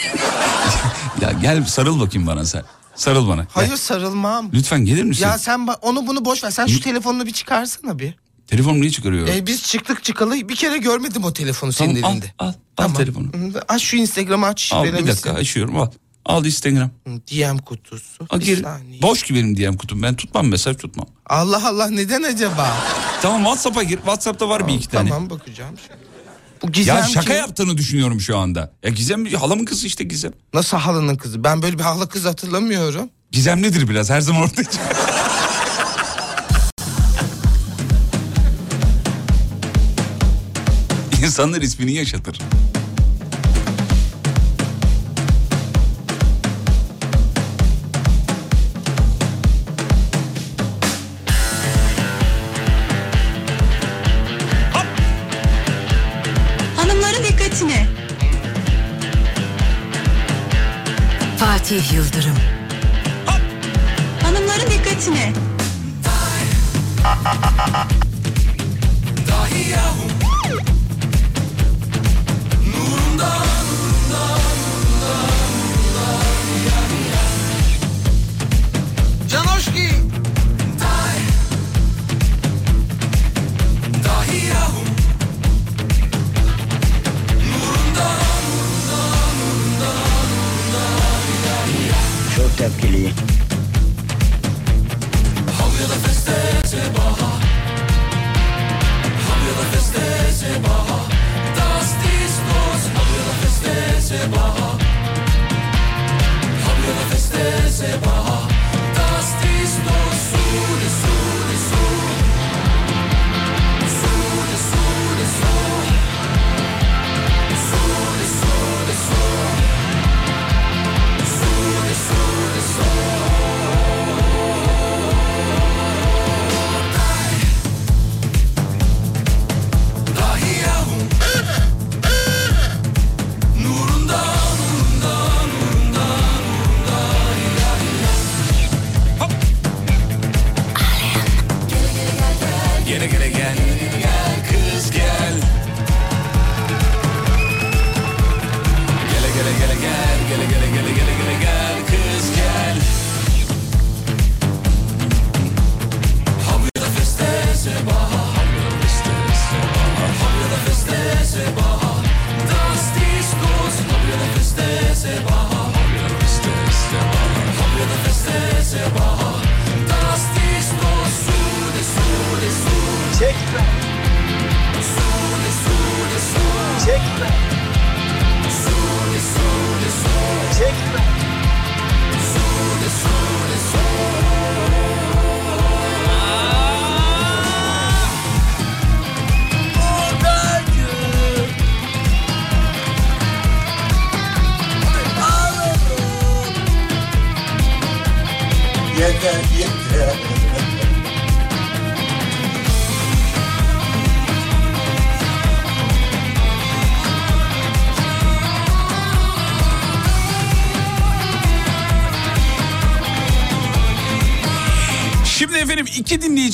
S1: Ya gel sarıl bakayım bana sen. Sarıl bana. Gel.
S2: Hayır sarılmam.
S1: Lütfen gelir misin?
S2: Ya sen onu bunu boş ver. Sen şu telefonunu bir çıkarsana bir.
S1: Telefonu niye çıkarıyor?
S2: E, biz çıktık çıkalı bir kere görmedim o telefonu
S1: Tamam,
S2: senin
S1: al,
S2: elinde.
S1: al, al telefonu.
S2: Hı, Aç şu Instagram'ı aç
S1: Al bir dakika açıyorum al. Al Instagram.
S2: DM kutusu. Bir
S1: gir.
S2: saniye.
S1: Boş ki benim DM kutum. Ben tutmam mesaj tutmam.
S2: Allah Allah neden acaba?
S1: Tamam WhatsApp'a gir. WhatsApp'ta var bir iki tane.
S2: Tamam bakacağım. şimdi. Bu Gizem
S1: ya şaka
S2: kim?
S1: yaptığını düşünüyorum şu anda. Ya Gizem halamın kızı işte Gizem.
S2: Nasıl halının kızı? Ben böyle bir hala kız hatırlamıyorum.
S1: Gizem nedir biraz her zaman ortaya çıkar. İnsanlar ismini yaşatır.
S4: Fatih Yıldırım.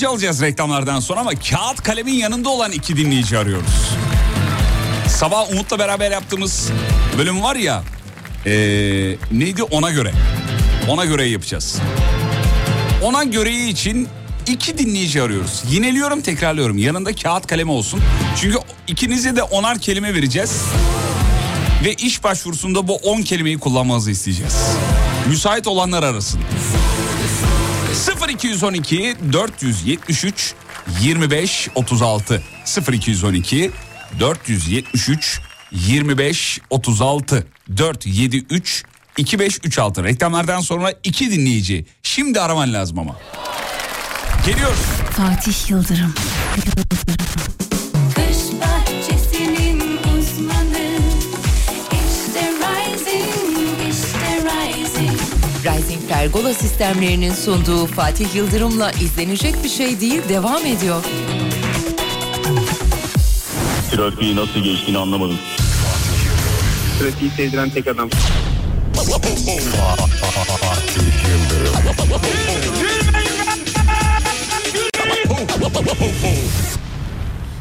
S1: Dinleyici alacağız reklamlardan sonra ama kağıt kalemin yanında olan iki dinleyici arıyoruz. Sabah Umut'la beraber yaptığımız bölüm var ya ee, neydi ona göre. Ona göre yapacağız. Ona göre için iki dinleyici arıyoruz. Yineliyorum tekrarlıyorum yanında kağıt kalemi olsun. Çünkü ikinize de onar kelime vereceğiz. Ve iş başvurusunda bu 10 kelimeyi kullanmanızı isteyeceğiz. Müsait olanlar arasın. 0212 473 25 36 0212 473 25 36 473 2536 reklamlardan sonra iki dinleyici şimdi araman lazım ama. Geliyoruz.
S7: Fatih Yıldırım.
S10: Kış
S4: Pergola sistemlerinin sunduğu Fatih Yıldırım'la izlenecek bir şey değil devam ediyor.
S17: Trafiği nasıl geçtiğini anlamadım.
S18: Trafiği sevdiren tek adam.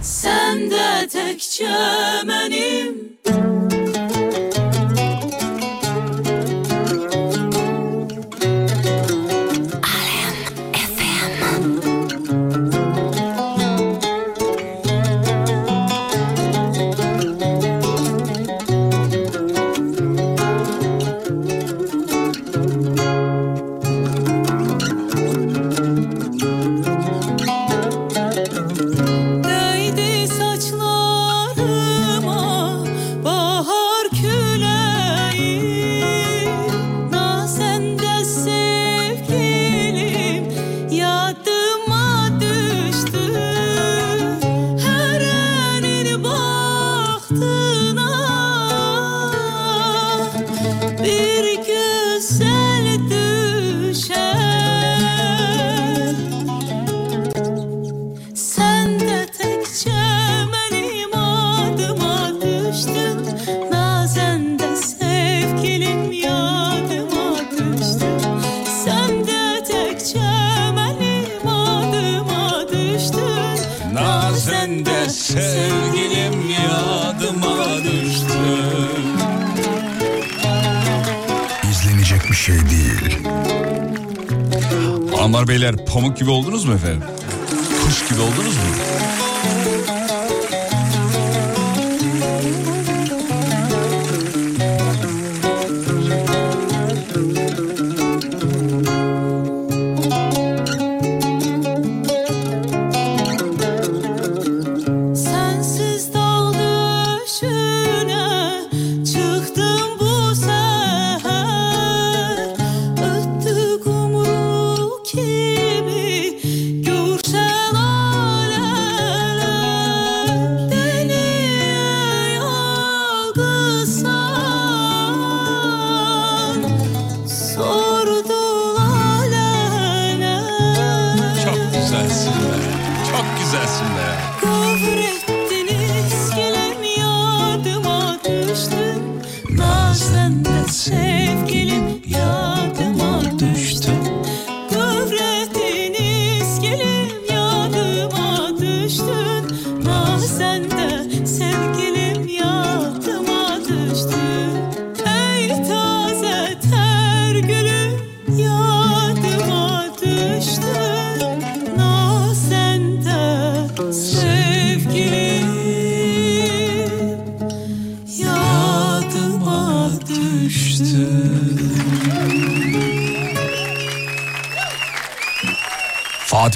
S10: Sen de tek çemenim
S1: efendim? Kuş gibi oldunuz mu?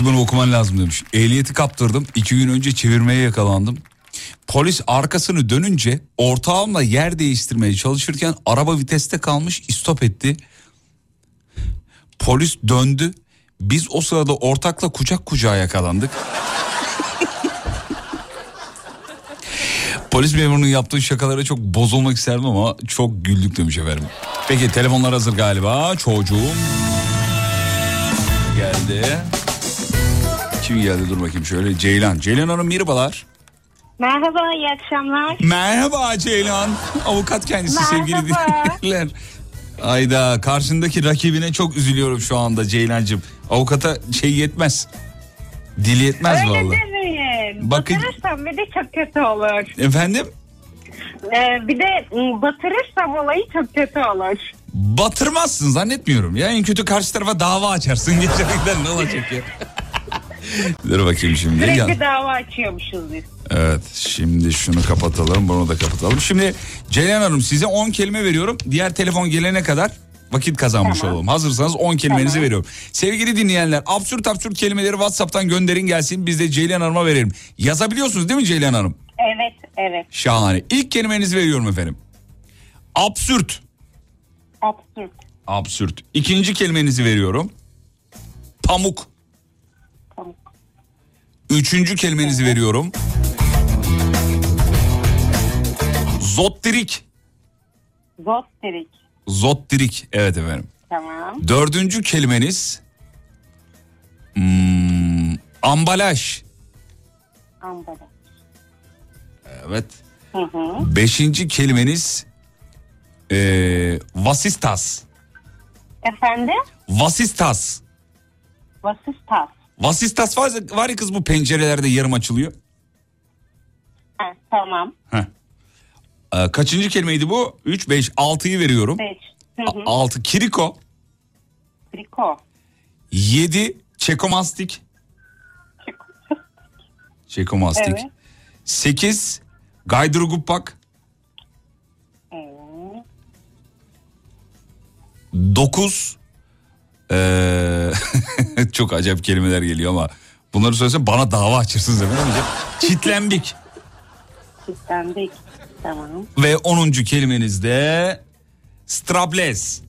S1: Bunu okuman lazım demiş. Ehliyeti kaptırdım. iki gün önce çevirmeye yakalandım. Polis arkasını dönünce ortağımla yer değiştirmeye çalışırken araba viteste kalmış istop etti. Polis döndü. Biz o sırada ortakla kucak kucağa yakalandık. Polis memurunun yaptığı şakalara çok bozulmak isterdim ama çok güldük demiş efendim. Peki telefonlar hazır galiba. Çocuğum geldi. Kim geldi dur bakayım şöyle. Ceylan. Ceylan Hanım merhabalar.
S19: Merhaba, iyi akşamlar.
S1: Merhaba Ceylan. [LAUGHS] Avukat kendisi
S19: Merhaba.
S1: sevgili dinleyiciler. Ayda karşındaki rakibine çok üzülüyorum şu anda Ceylancığım. Avukata şey yetmez. Dil yetmez
S19: Öyle
S1: vallahi.
S19: demeyin.
S1: Bakın-
S19: Batırırsam bir de çok kötü olur.
S1: Efendim?
S19: Ee, bir de m, batırırsam olayı çok kötü olur.
S1: Batırmazsın zannetmiyorum. Ya en kötü karşı tarafa dava açarsın. [LAUGHS] Gerçekten ne olacak ya? [LAUGHS] Dur bakayım şimdi.
S19: Sürekli dava açıyormuşuz biz.
S1: Evet şimdi şunu kapatalım bunu da kapatalım. Şimdi Ceylan Hanım size 10 kelime veriyorum. Diğer telefon gelene kadar vakit kazanmış olalım. Hazırsanız 10 kelimenizi veriyorum. Sevgili dinleyenler absürt absürt kelimeleri Whatsapp'tan gönderin gelsin. Biz de Ceylan Hanım'a verelim. Yazabiliyorsunuz değil mi Ceylan Hanım?
S19: Evet, evet.
S1: Şahane. İlk kelimenizi veriyorum efendim. Absürt.
S19: Absürt.
S1: Absürt. İkinci kelimenizi veriyorum. Pamuk. Üçüncü kelimenizi veriyorum. Zottirik.
S19: Zotterik.
S1: Zottirik. Evet efendim.
S19: Tamam.
S1: Dördüncü kelimeniz. hmm, ambalaj.
S19: Ambalaj.
S1: Evet.
S19: Hı hı.
S1: Beşinci kelimeniz. ee, vasistas.
S19: Efendim?
S1: Vasistas.
S19: Vasistas.
S1: Vasistas var, var ya kız bu pencerelerde yarım açılıyor.
S19: Ha, tamam.
S1: Heh. Ee, kaçıncı kelimeydi bu? 3, 5, 6'yı veriyorum.
S19: Beş. Hı hı.
S1: 6 kiriko.
S19: Triko.
S1: 7 çekomastik. Çekomastik.
S19: Evet.
S1: 8 gaydırgupak.
S19: Evet.
S1: 9 ee, [LAUGHS] çok acayip kelimeler geliyor ama bunları söylesem bana dava açırsınız efendim. Çitlembik.
S19: Kitlendik. Tamam.
S1: Ve 10. kelimeniz de strapless.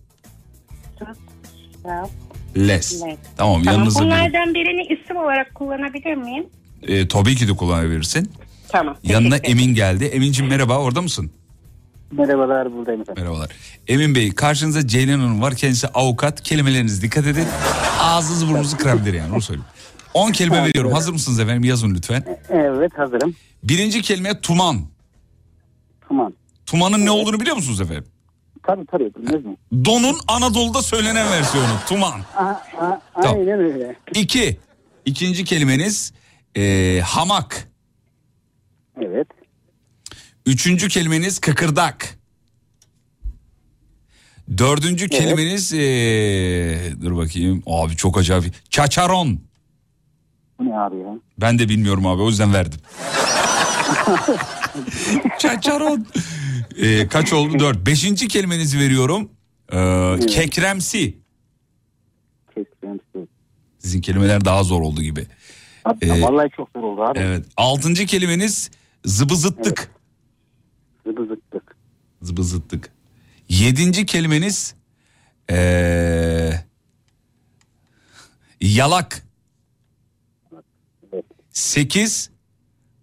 S1: Les.
S19: Les.
S1: Tamam, yanınıza
S19: Bunlardan birini isim olarak kullanabilir miyim?
S1: Ee, tabii ki de kullanabilirsin.
S19: Tamam.
S1: Yanına Emin geldi. Emin'cim merhaba orada mısın?
S15: Merhabalar buradayım efendim.
S1: Merhabalar. Emin Bey karşınızda Ceylan Hanım var. Kendisi avukat. Kelimelerinize dikkat edin. Ağzınızı burnunuzu kırabilir yani onu söyleyeyim. 10 kelime veriyorum. Hazır mısınız efendim? Yazın lütfen.
S15: Evet hazırım.
S1: Birinci kelime tuman.
S15: Tamam.
S1: Tumanın ne olduğunu biliyor musunuz efendim?
S15: Tabii tabii bilmez mi?
S1: Donun Anadolu'da söylenen versiyonu. Tuman.
S15: Aha, aha,
S1: Tamam.
S15: Aynen öyle.
S1: İki. İkinci kelimeniz eee, hamak.
S15: Evet.
S1: Üçüncü kelimeniz kıkırdak. Dördüncü
S15: Evet.
S1: kelimeniz eee, dur bakayım abi çok acayip. Çaçaron.
S15: Bu ne abi ya?
S1: Ben de bilmiyorum abi o yüzden verdim. [LAUGHS] Çaçaron. Eee, kaç oldu? Dört. Beşinci kelimenizi veriyorum. Eee, kekremsi.
S15: Kekremsi.
S1: Sizin kelimeler daha zor oldu gibi.
S15: Abi,
S1: Ee,
S15: Vallahi çok zor oldu abi.
S1: Evet. Altıncı kelimeniz zıbızıttık.
S15: Zıbızıttık.
S1: Zıbızıttık. Yedinci kelimeniz eee, yalak. Sekiz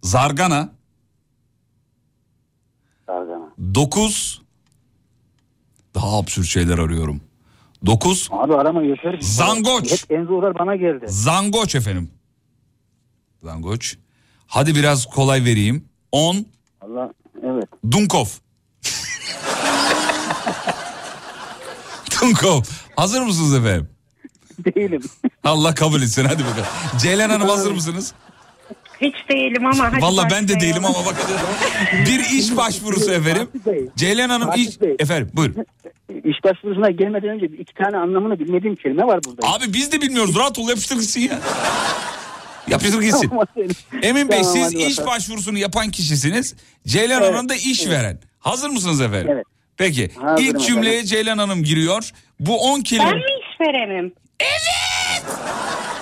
S1: zargana.
S15: Zargana.
S1: Dokuz daha absürt şeyler arıyorum. Dokuz
S15: Abi arama yeter.
S1: Zangoç.
S15: Hep en zorlar bana geldi.
S1: zangoç efendim. Zangoç. Hadi biraz kolay vereyim. On
S15: Allah evet.
S1: Dunkov. Dunkov. Hazır mısınız efendim?
S15: Değilim.
S1: Allah kabul etsin hadi bakalım. Ceylan Hanım hazır mısınız?
S19: Hiç değilim ama. hadi
S1: Valla ben de değilim ama bakın. Bir iş başvurusu efendim. Ceylan Hanım
S15: Fatih
S1: iş...
S15: Bey.
S1: Efendim buyur.
S15: İş başvurusuna gelmeden önce iki tane anlamını bilmediğim kelime var burada.
S1: Abi biz de bilmiyoruz. Rahat ol yapıştır gitsin ya. Yapıştır gitsin. Emin Bey
S15: Tamam,
S1: siz iş
S15: bakalım.
S1: başvurusunu yapan kişisiniz. Ceylan
S15: Evet,
S1: Hanım da iş
S15: evet.
S1: veren. Hazır mısınız efendim?
S15: Evet.
S1: Peki.
S15: Hazırım
S1: ilk cümleye
S15: efendim.
S1: Ceylan Hanım giriyor. Bu 10 kelime.
S19: Ben mi işverenim? Evet.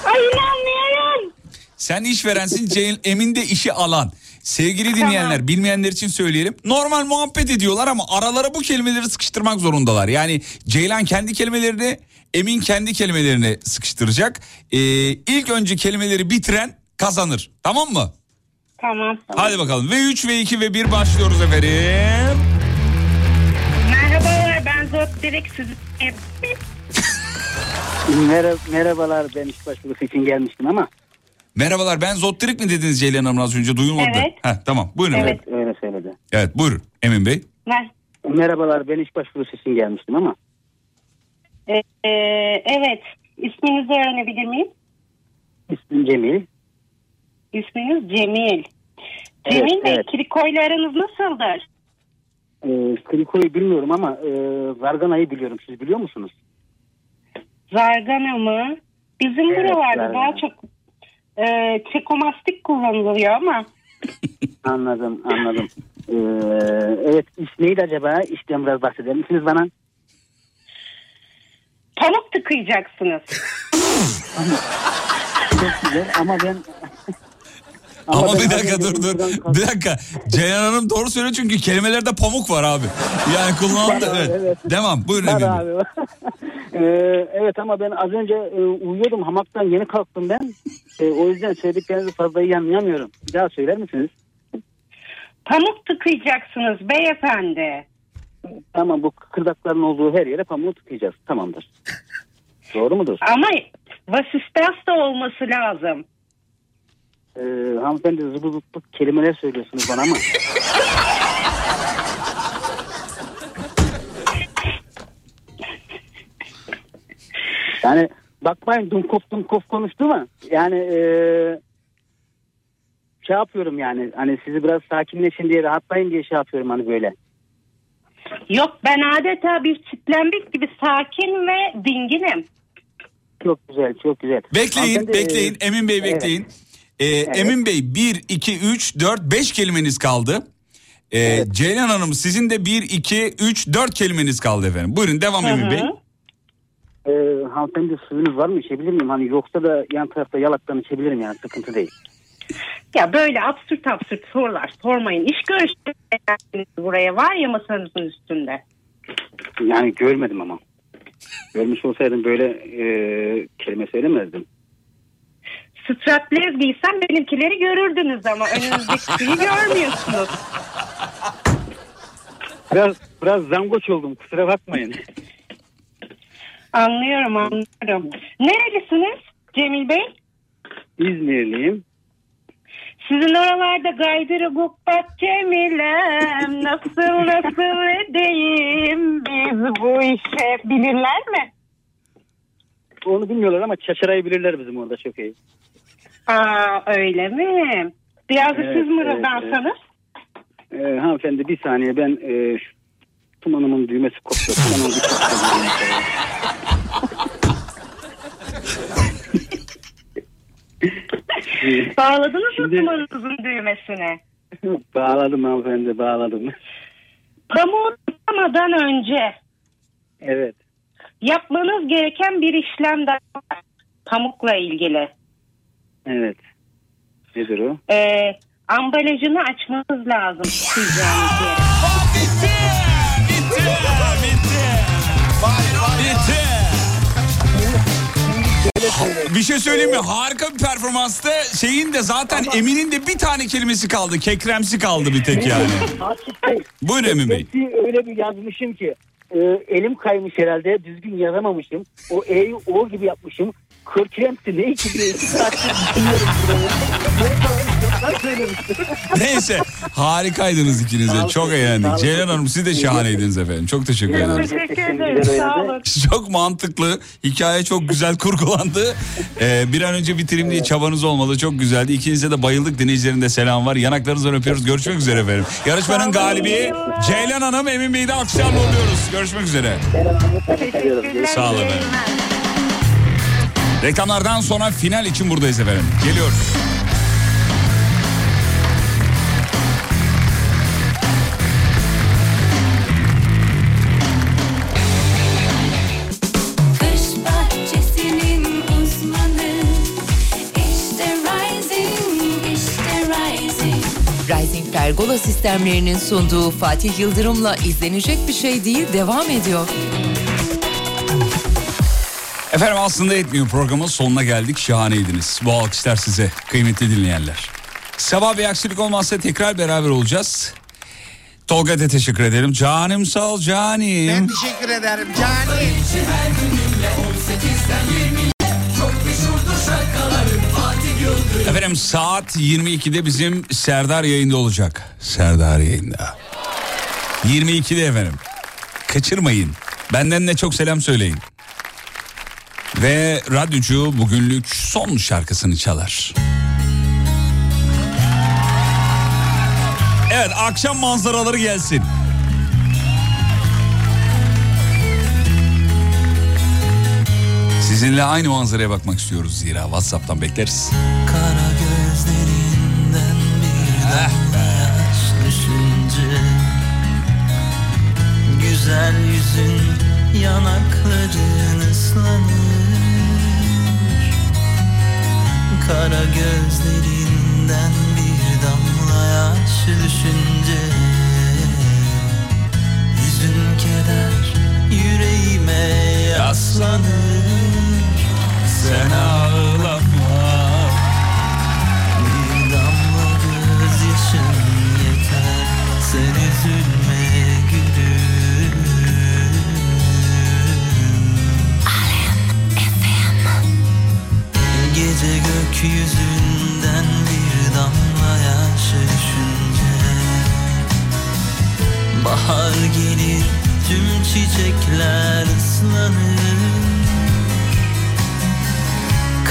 S19: Ay inanmıyorum.
S1: Sen işverensin Ceylan Emin de işi alan. Sevgili dinleyenler bilmeyenler için söyleyelim. Normal muhabbet ediyorlar ama aralara bu kelimeleri sıkıştırmak zorundalar. Yani Ceylan kendi kelimelerini Emin kendi kelimelerini sıkıştıracak. Ee, ilk önce kelimeleri bitiren kazanır. Tamam mı?
S19: Tamam.
S1: Hadi bakalım. Ve 3 ve 2 ve 1 başlıyoruz efendim.
S19: Merhabalar ben Zot Direkt sizi
S15: Merhaba, merhabalar ben iş başvurusu için gelmiştim ama.
S1: Merhabalar ben Zottirik mi dediniz Ceylan Hanım az önce duyulmadı.
S15: Evet.
S1: Heh, tamam buyurun
S15: Evet
S1: efendim.
S15: öyle söyledi.
S1: Evet buyurun Emin Bey.
S19: Mer
S15: Merhabalar ben iş başvurusu için gelmiştim ama.
S19: Ee, e, evet. İsminizi öğrenebilir miyim?
S15: İsmim Cemil.
S19: İsminiz Cemil.
S15: Evet,
S19: Cemil Bey
S15: evet.
S19: Kiriko'yla aranız nasıldır?
S15: Ee, Kriko'yu bilmiyorum ama e, Zargana'yı biliyorum. Siz biliyor musunuz?
S19: Zargana mı? Bizim
S15: Evet,
S19: buralarda
S15: zargana.
S19: daha çok e, çekomastik kullanılıyor ama [LAUGHS]
S15: Anladım anladım. Ee, evet iş neydi acaba? İşten biraz bahseder misiniz bana?
S19: pamuk tıkayacaksınız. [LAUGHS]
S15: Çok güzel ama ben...
S1: Ama,
S15: ben
S1: bir dakika dur dur. Bir dakika. Ceylan Hanım doğru söylüyor çünkü kelimelerde pamuk var abi. Yani kullanıldı. Evet.
S15: evet.
S1: Devam buyurun
S15: Var abi. [LAUGHS] Ee, evet ama ben az önce e, uyuyordum hamaktan yeni kalktım ben. E, o yüzden söylediklerinizi fazla iyi anlayamıyorum. Bir daha söyler misiniz?
S19: Pamuk tıkayacaksınız beyefendi.
S15: Tamam bu kıkırdakların olduğu her yere pamuğu tıkayacağız. Tamamdır. Doğru mudur?
S19: Ama vasistas da olması lazım.
S15: Ee, hanımefendi zıbı zıbı kelimeler söylüyorsunuz bana ama. yani bakmayın dumkop dumkop konuştu mu? Yani ee, şey yapıyorum yani hani sizi biraz sakinleşin diye rahatlayın diye şey yapıyorum hani böyle.
S19: Yok ben adeta bir çitlenbik gibi sakin ve dinginim.
S15: Çok güzel çok güzel.
S1: Bekleyin
S15: Hanımefendi,
S1: bekleyin Emin Bey
S15: evet.
S1: Ee, Emin Bey 1, 2, 3, 4, 5 kelimeniz kaldı. Ee, Ceylan Hanım sizin de 1, 2, 3, 4 kelimeniz kaldı efendim. Buyurun devam Emin Bey.
S15: Ee, hanımefendi suyunuz var mı içebilir miyim? Hani yoksa da yan tarafta yalaktan içebilirim yani sıkıntı değil.
S19: Ya böyle absürt absürt sorular sormayın. İş görüşmesi buraya var ya masanızın üstünde.
S15: Yani görmedim ama. Görmüş olsaydım böyle e, kelime söylemezdim.
S19: Straplez giysem benimkileri görürdünüz ama önünüzdekileri [LAUGHS] görmüyorsunuz.
S15: Biraz biraz zangoç oldum kusura bakmayın.
S19: Anlıyorum anlıyorum. Nerelisiniz Cemil Bey?
S15: İzmirliyim.
S19: Sizin oralarda gaydırı bak Cemilem nasıl nasıl edeyim biz bu işe bilirler mi?
S15: Onu bilmiyorlar ama çaçarayı bilirler bizim orada çok iyi.
S19: Aa öyle mi? Biraz da
S15: Evet,
S19: siz mırıldansanız.
S15: Ee, hanımefendi bir saniye ben e, şu tumanımın düğmesi koptu. Tumanımın bir [LAUGHS]
S19: Bağladınız mı kumanızın düğmesine? [LAUGHS]
S15: bağladım hanımefendi bağladım.
S19: Tutamadan önce
S15: Evet.
S19: yapmanız gereken bir işlem daha var. Pamukla ilgili.
S15: Evet. Nedir o?
S19: Ee, ambalajını açmanız lazım tutacağınız yere.
S1: Bir şey söyleyeyim mi? Harika bir performansta şeyin de zaten Emin'in de bir tane kelimesi kaldı. Kekremsi kaldı bir tek yani. Buyurun Emin Bey.
S15: Hepsi öyle bir yazmışım ki e, elim kaymış herhalde düzgün yazamamışım. O E'yi O gibi yapmışım. Kırkremsi ne ki diye iki saattir düşünüyorum burayı.
S1: Neyse harikaydınız ikiniz de. Çok eğlendik. Ceylan Hanım siz de şahaneydiniz efendim. Çok teşekkür ederim.
S19: Teşekkür ederim. Sağ olun.
S1: Çok mantıklı. Hikaye çok güzel kurgulandı. Ee, bir an önce bitireyim diye çabanız olmalı. Çok güzeldi. İkinize de bayıldık. Dinleyicilerin de selam var. Yanaklarınızdan öpüyoruz. Görüşmek üzere efendim. Yarışmanın galibi Ceylan Hanım, Emin Bey'i de alkışlarla oluyoruz. Görüşmek üzere. Sağ olun efendim. Reklamlardan sonra final için buradayız efendim. Geliyoruz.
S4: Pergola sistemlerinin sunduğu Fatih Yıldırım'la izlenecek bir şey değil devam ediyor.
S1: Efendim aslında etmiyor programın sonuna geldik. Şahaneydiniz. Bu alkışlar size kıymetli dinleyenler. Sabah bir aksilik olmazsa tekrar beraber olacağız. Tolga da teşekkür ederim. Canım sağ ol canim.
S13: Ben teşekkür ederim canım.
S5: Her gününle 18'den 20'ye Çok meşhurdur şarkıların Fatih Yıldırım
S1: Efendim saat 22'de bizim Serdar yayında olacak. Serdar yayında. 22'de efendim. Kaçırmayın. Benden de çok selam söyleyin. Ve radyocu bugünlük son şarkısını çalar. Evet akşam manzaraları gelsin. Sizinle aynı manzaraya bakmak istiyoruz zira WhatsApp'tan bekleriz.
S6: Kara gözlerinden bir yaş düşünce Güzel yüzün yanakların ıslanır. Kara gözlerinden bir damla yaş düşünce Hüzün keder yüreğime yaslanır.
S1: Sen ağlama
S6: Gece gökyüzünden bir damla yaş düşünce. Bahar gelir tüm çiçekler ıslanır.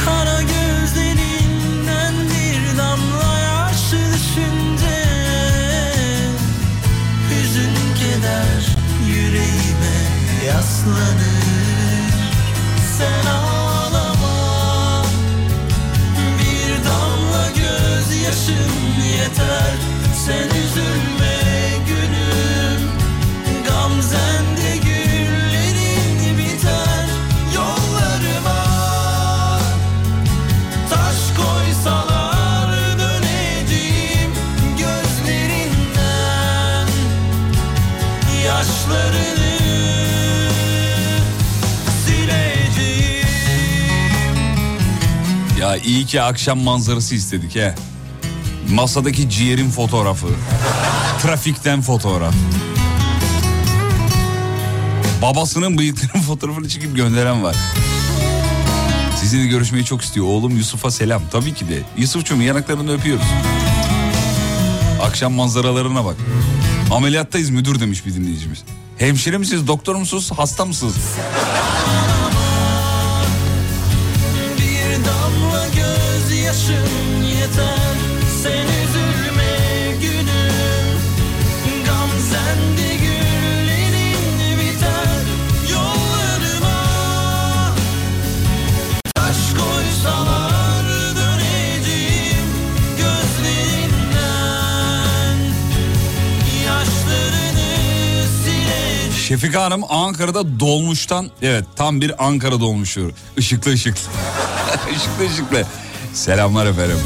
S6: Kara gözlerinden bir damla yaş düşünce. Hüzün keder yüreğime yaslanır. Sen ağlama gözyaşım yeter. Sen üzülme gülüm. Gamzende güllerin biter. Yollarıma Taş koysalar döneceğim gözlerinden. Yaşlarını
S1: Ya iyi ki akşam manzarası istedik he. Masadaki ciğerin fotoğrafı. Trafikten fotoğraf. Babasının bıyıklarının [LAUGHS] fotoğrafını çekip gönderen var. Sizinle görüşmeyi çok istiyor. Oğlum Yusuf'a selam. Tabii ki de. Yusuf'cum yanaklarını öpüyoruz. Akşam manzaralarına bak. Ameliyattayız müdür demiş bir dinleyicimiz. Hemşire misiniz, doktor musunuz, hasta mısınız?
S6: Bir damla gözyaşın yeter
S1: Şefika Hanım Ankara'da dolmuştan evet tam bir Ankara dolmuşu. Işıklı ışıklı. [LAUGHS] ışıklı ışıklı. Selamlar efendim.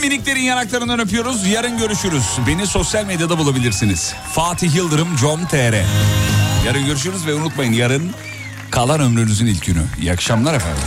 S1: Miniklerin yanaklarından öpüyoruz. Yarın görüşürüz. Beni sosyal medyada bulabilirsiniz. Fatih Yıldırım com.tr Yarın görüşürüz ve unutmayın yarın kalan ömrünüzün ilk günü. İyi akşamlar efendim.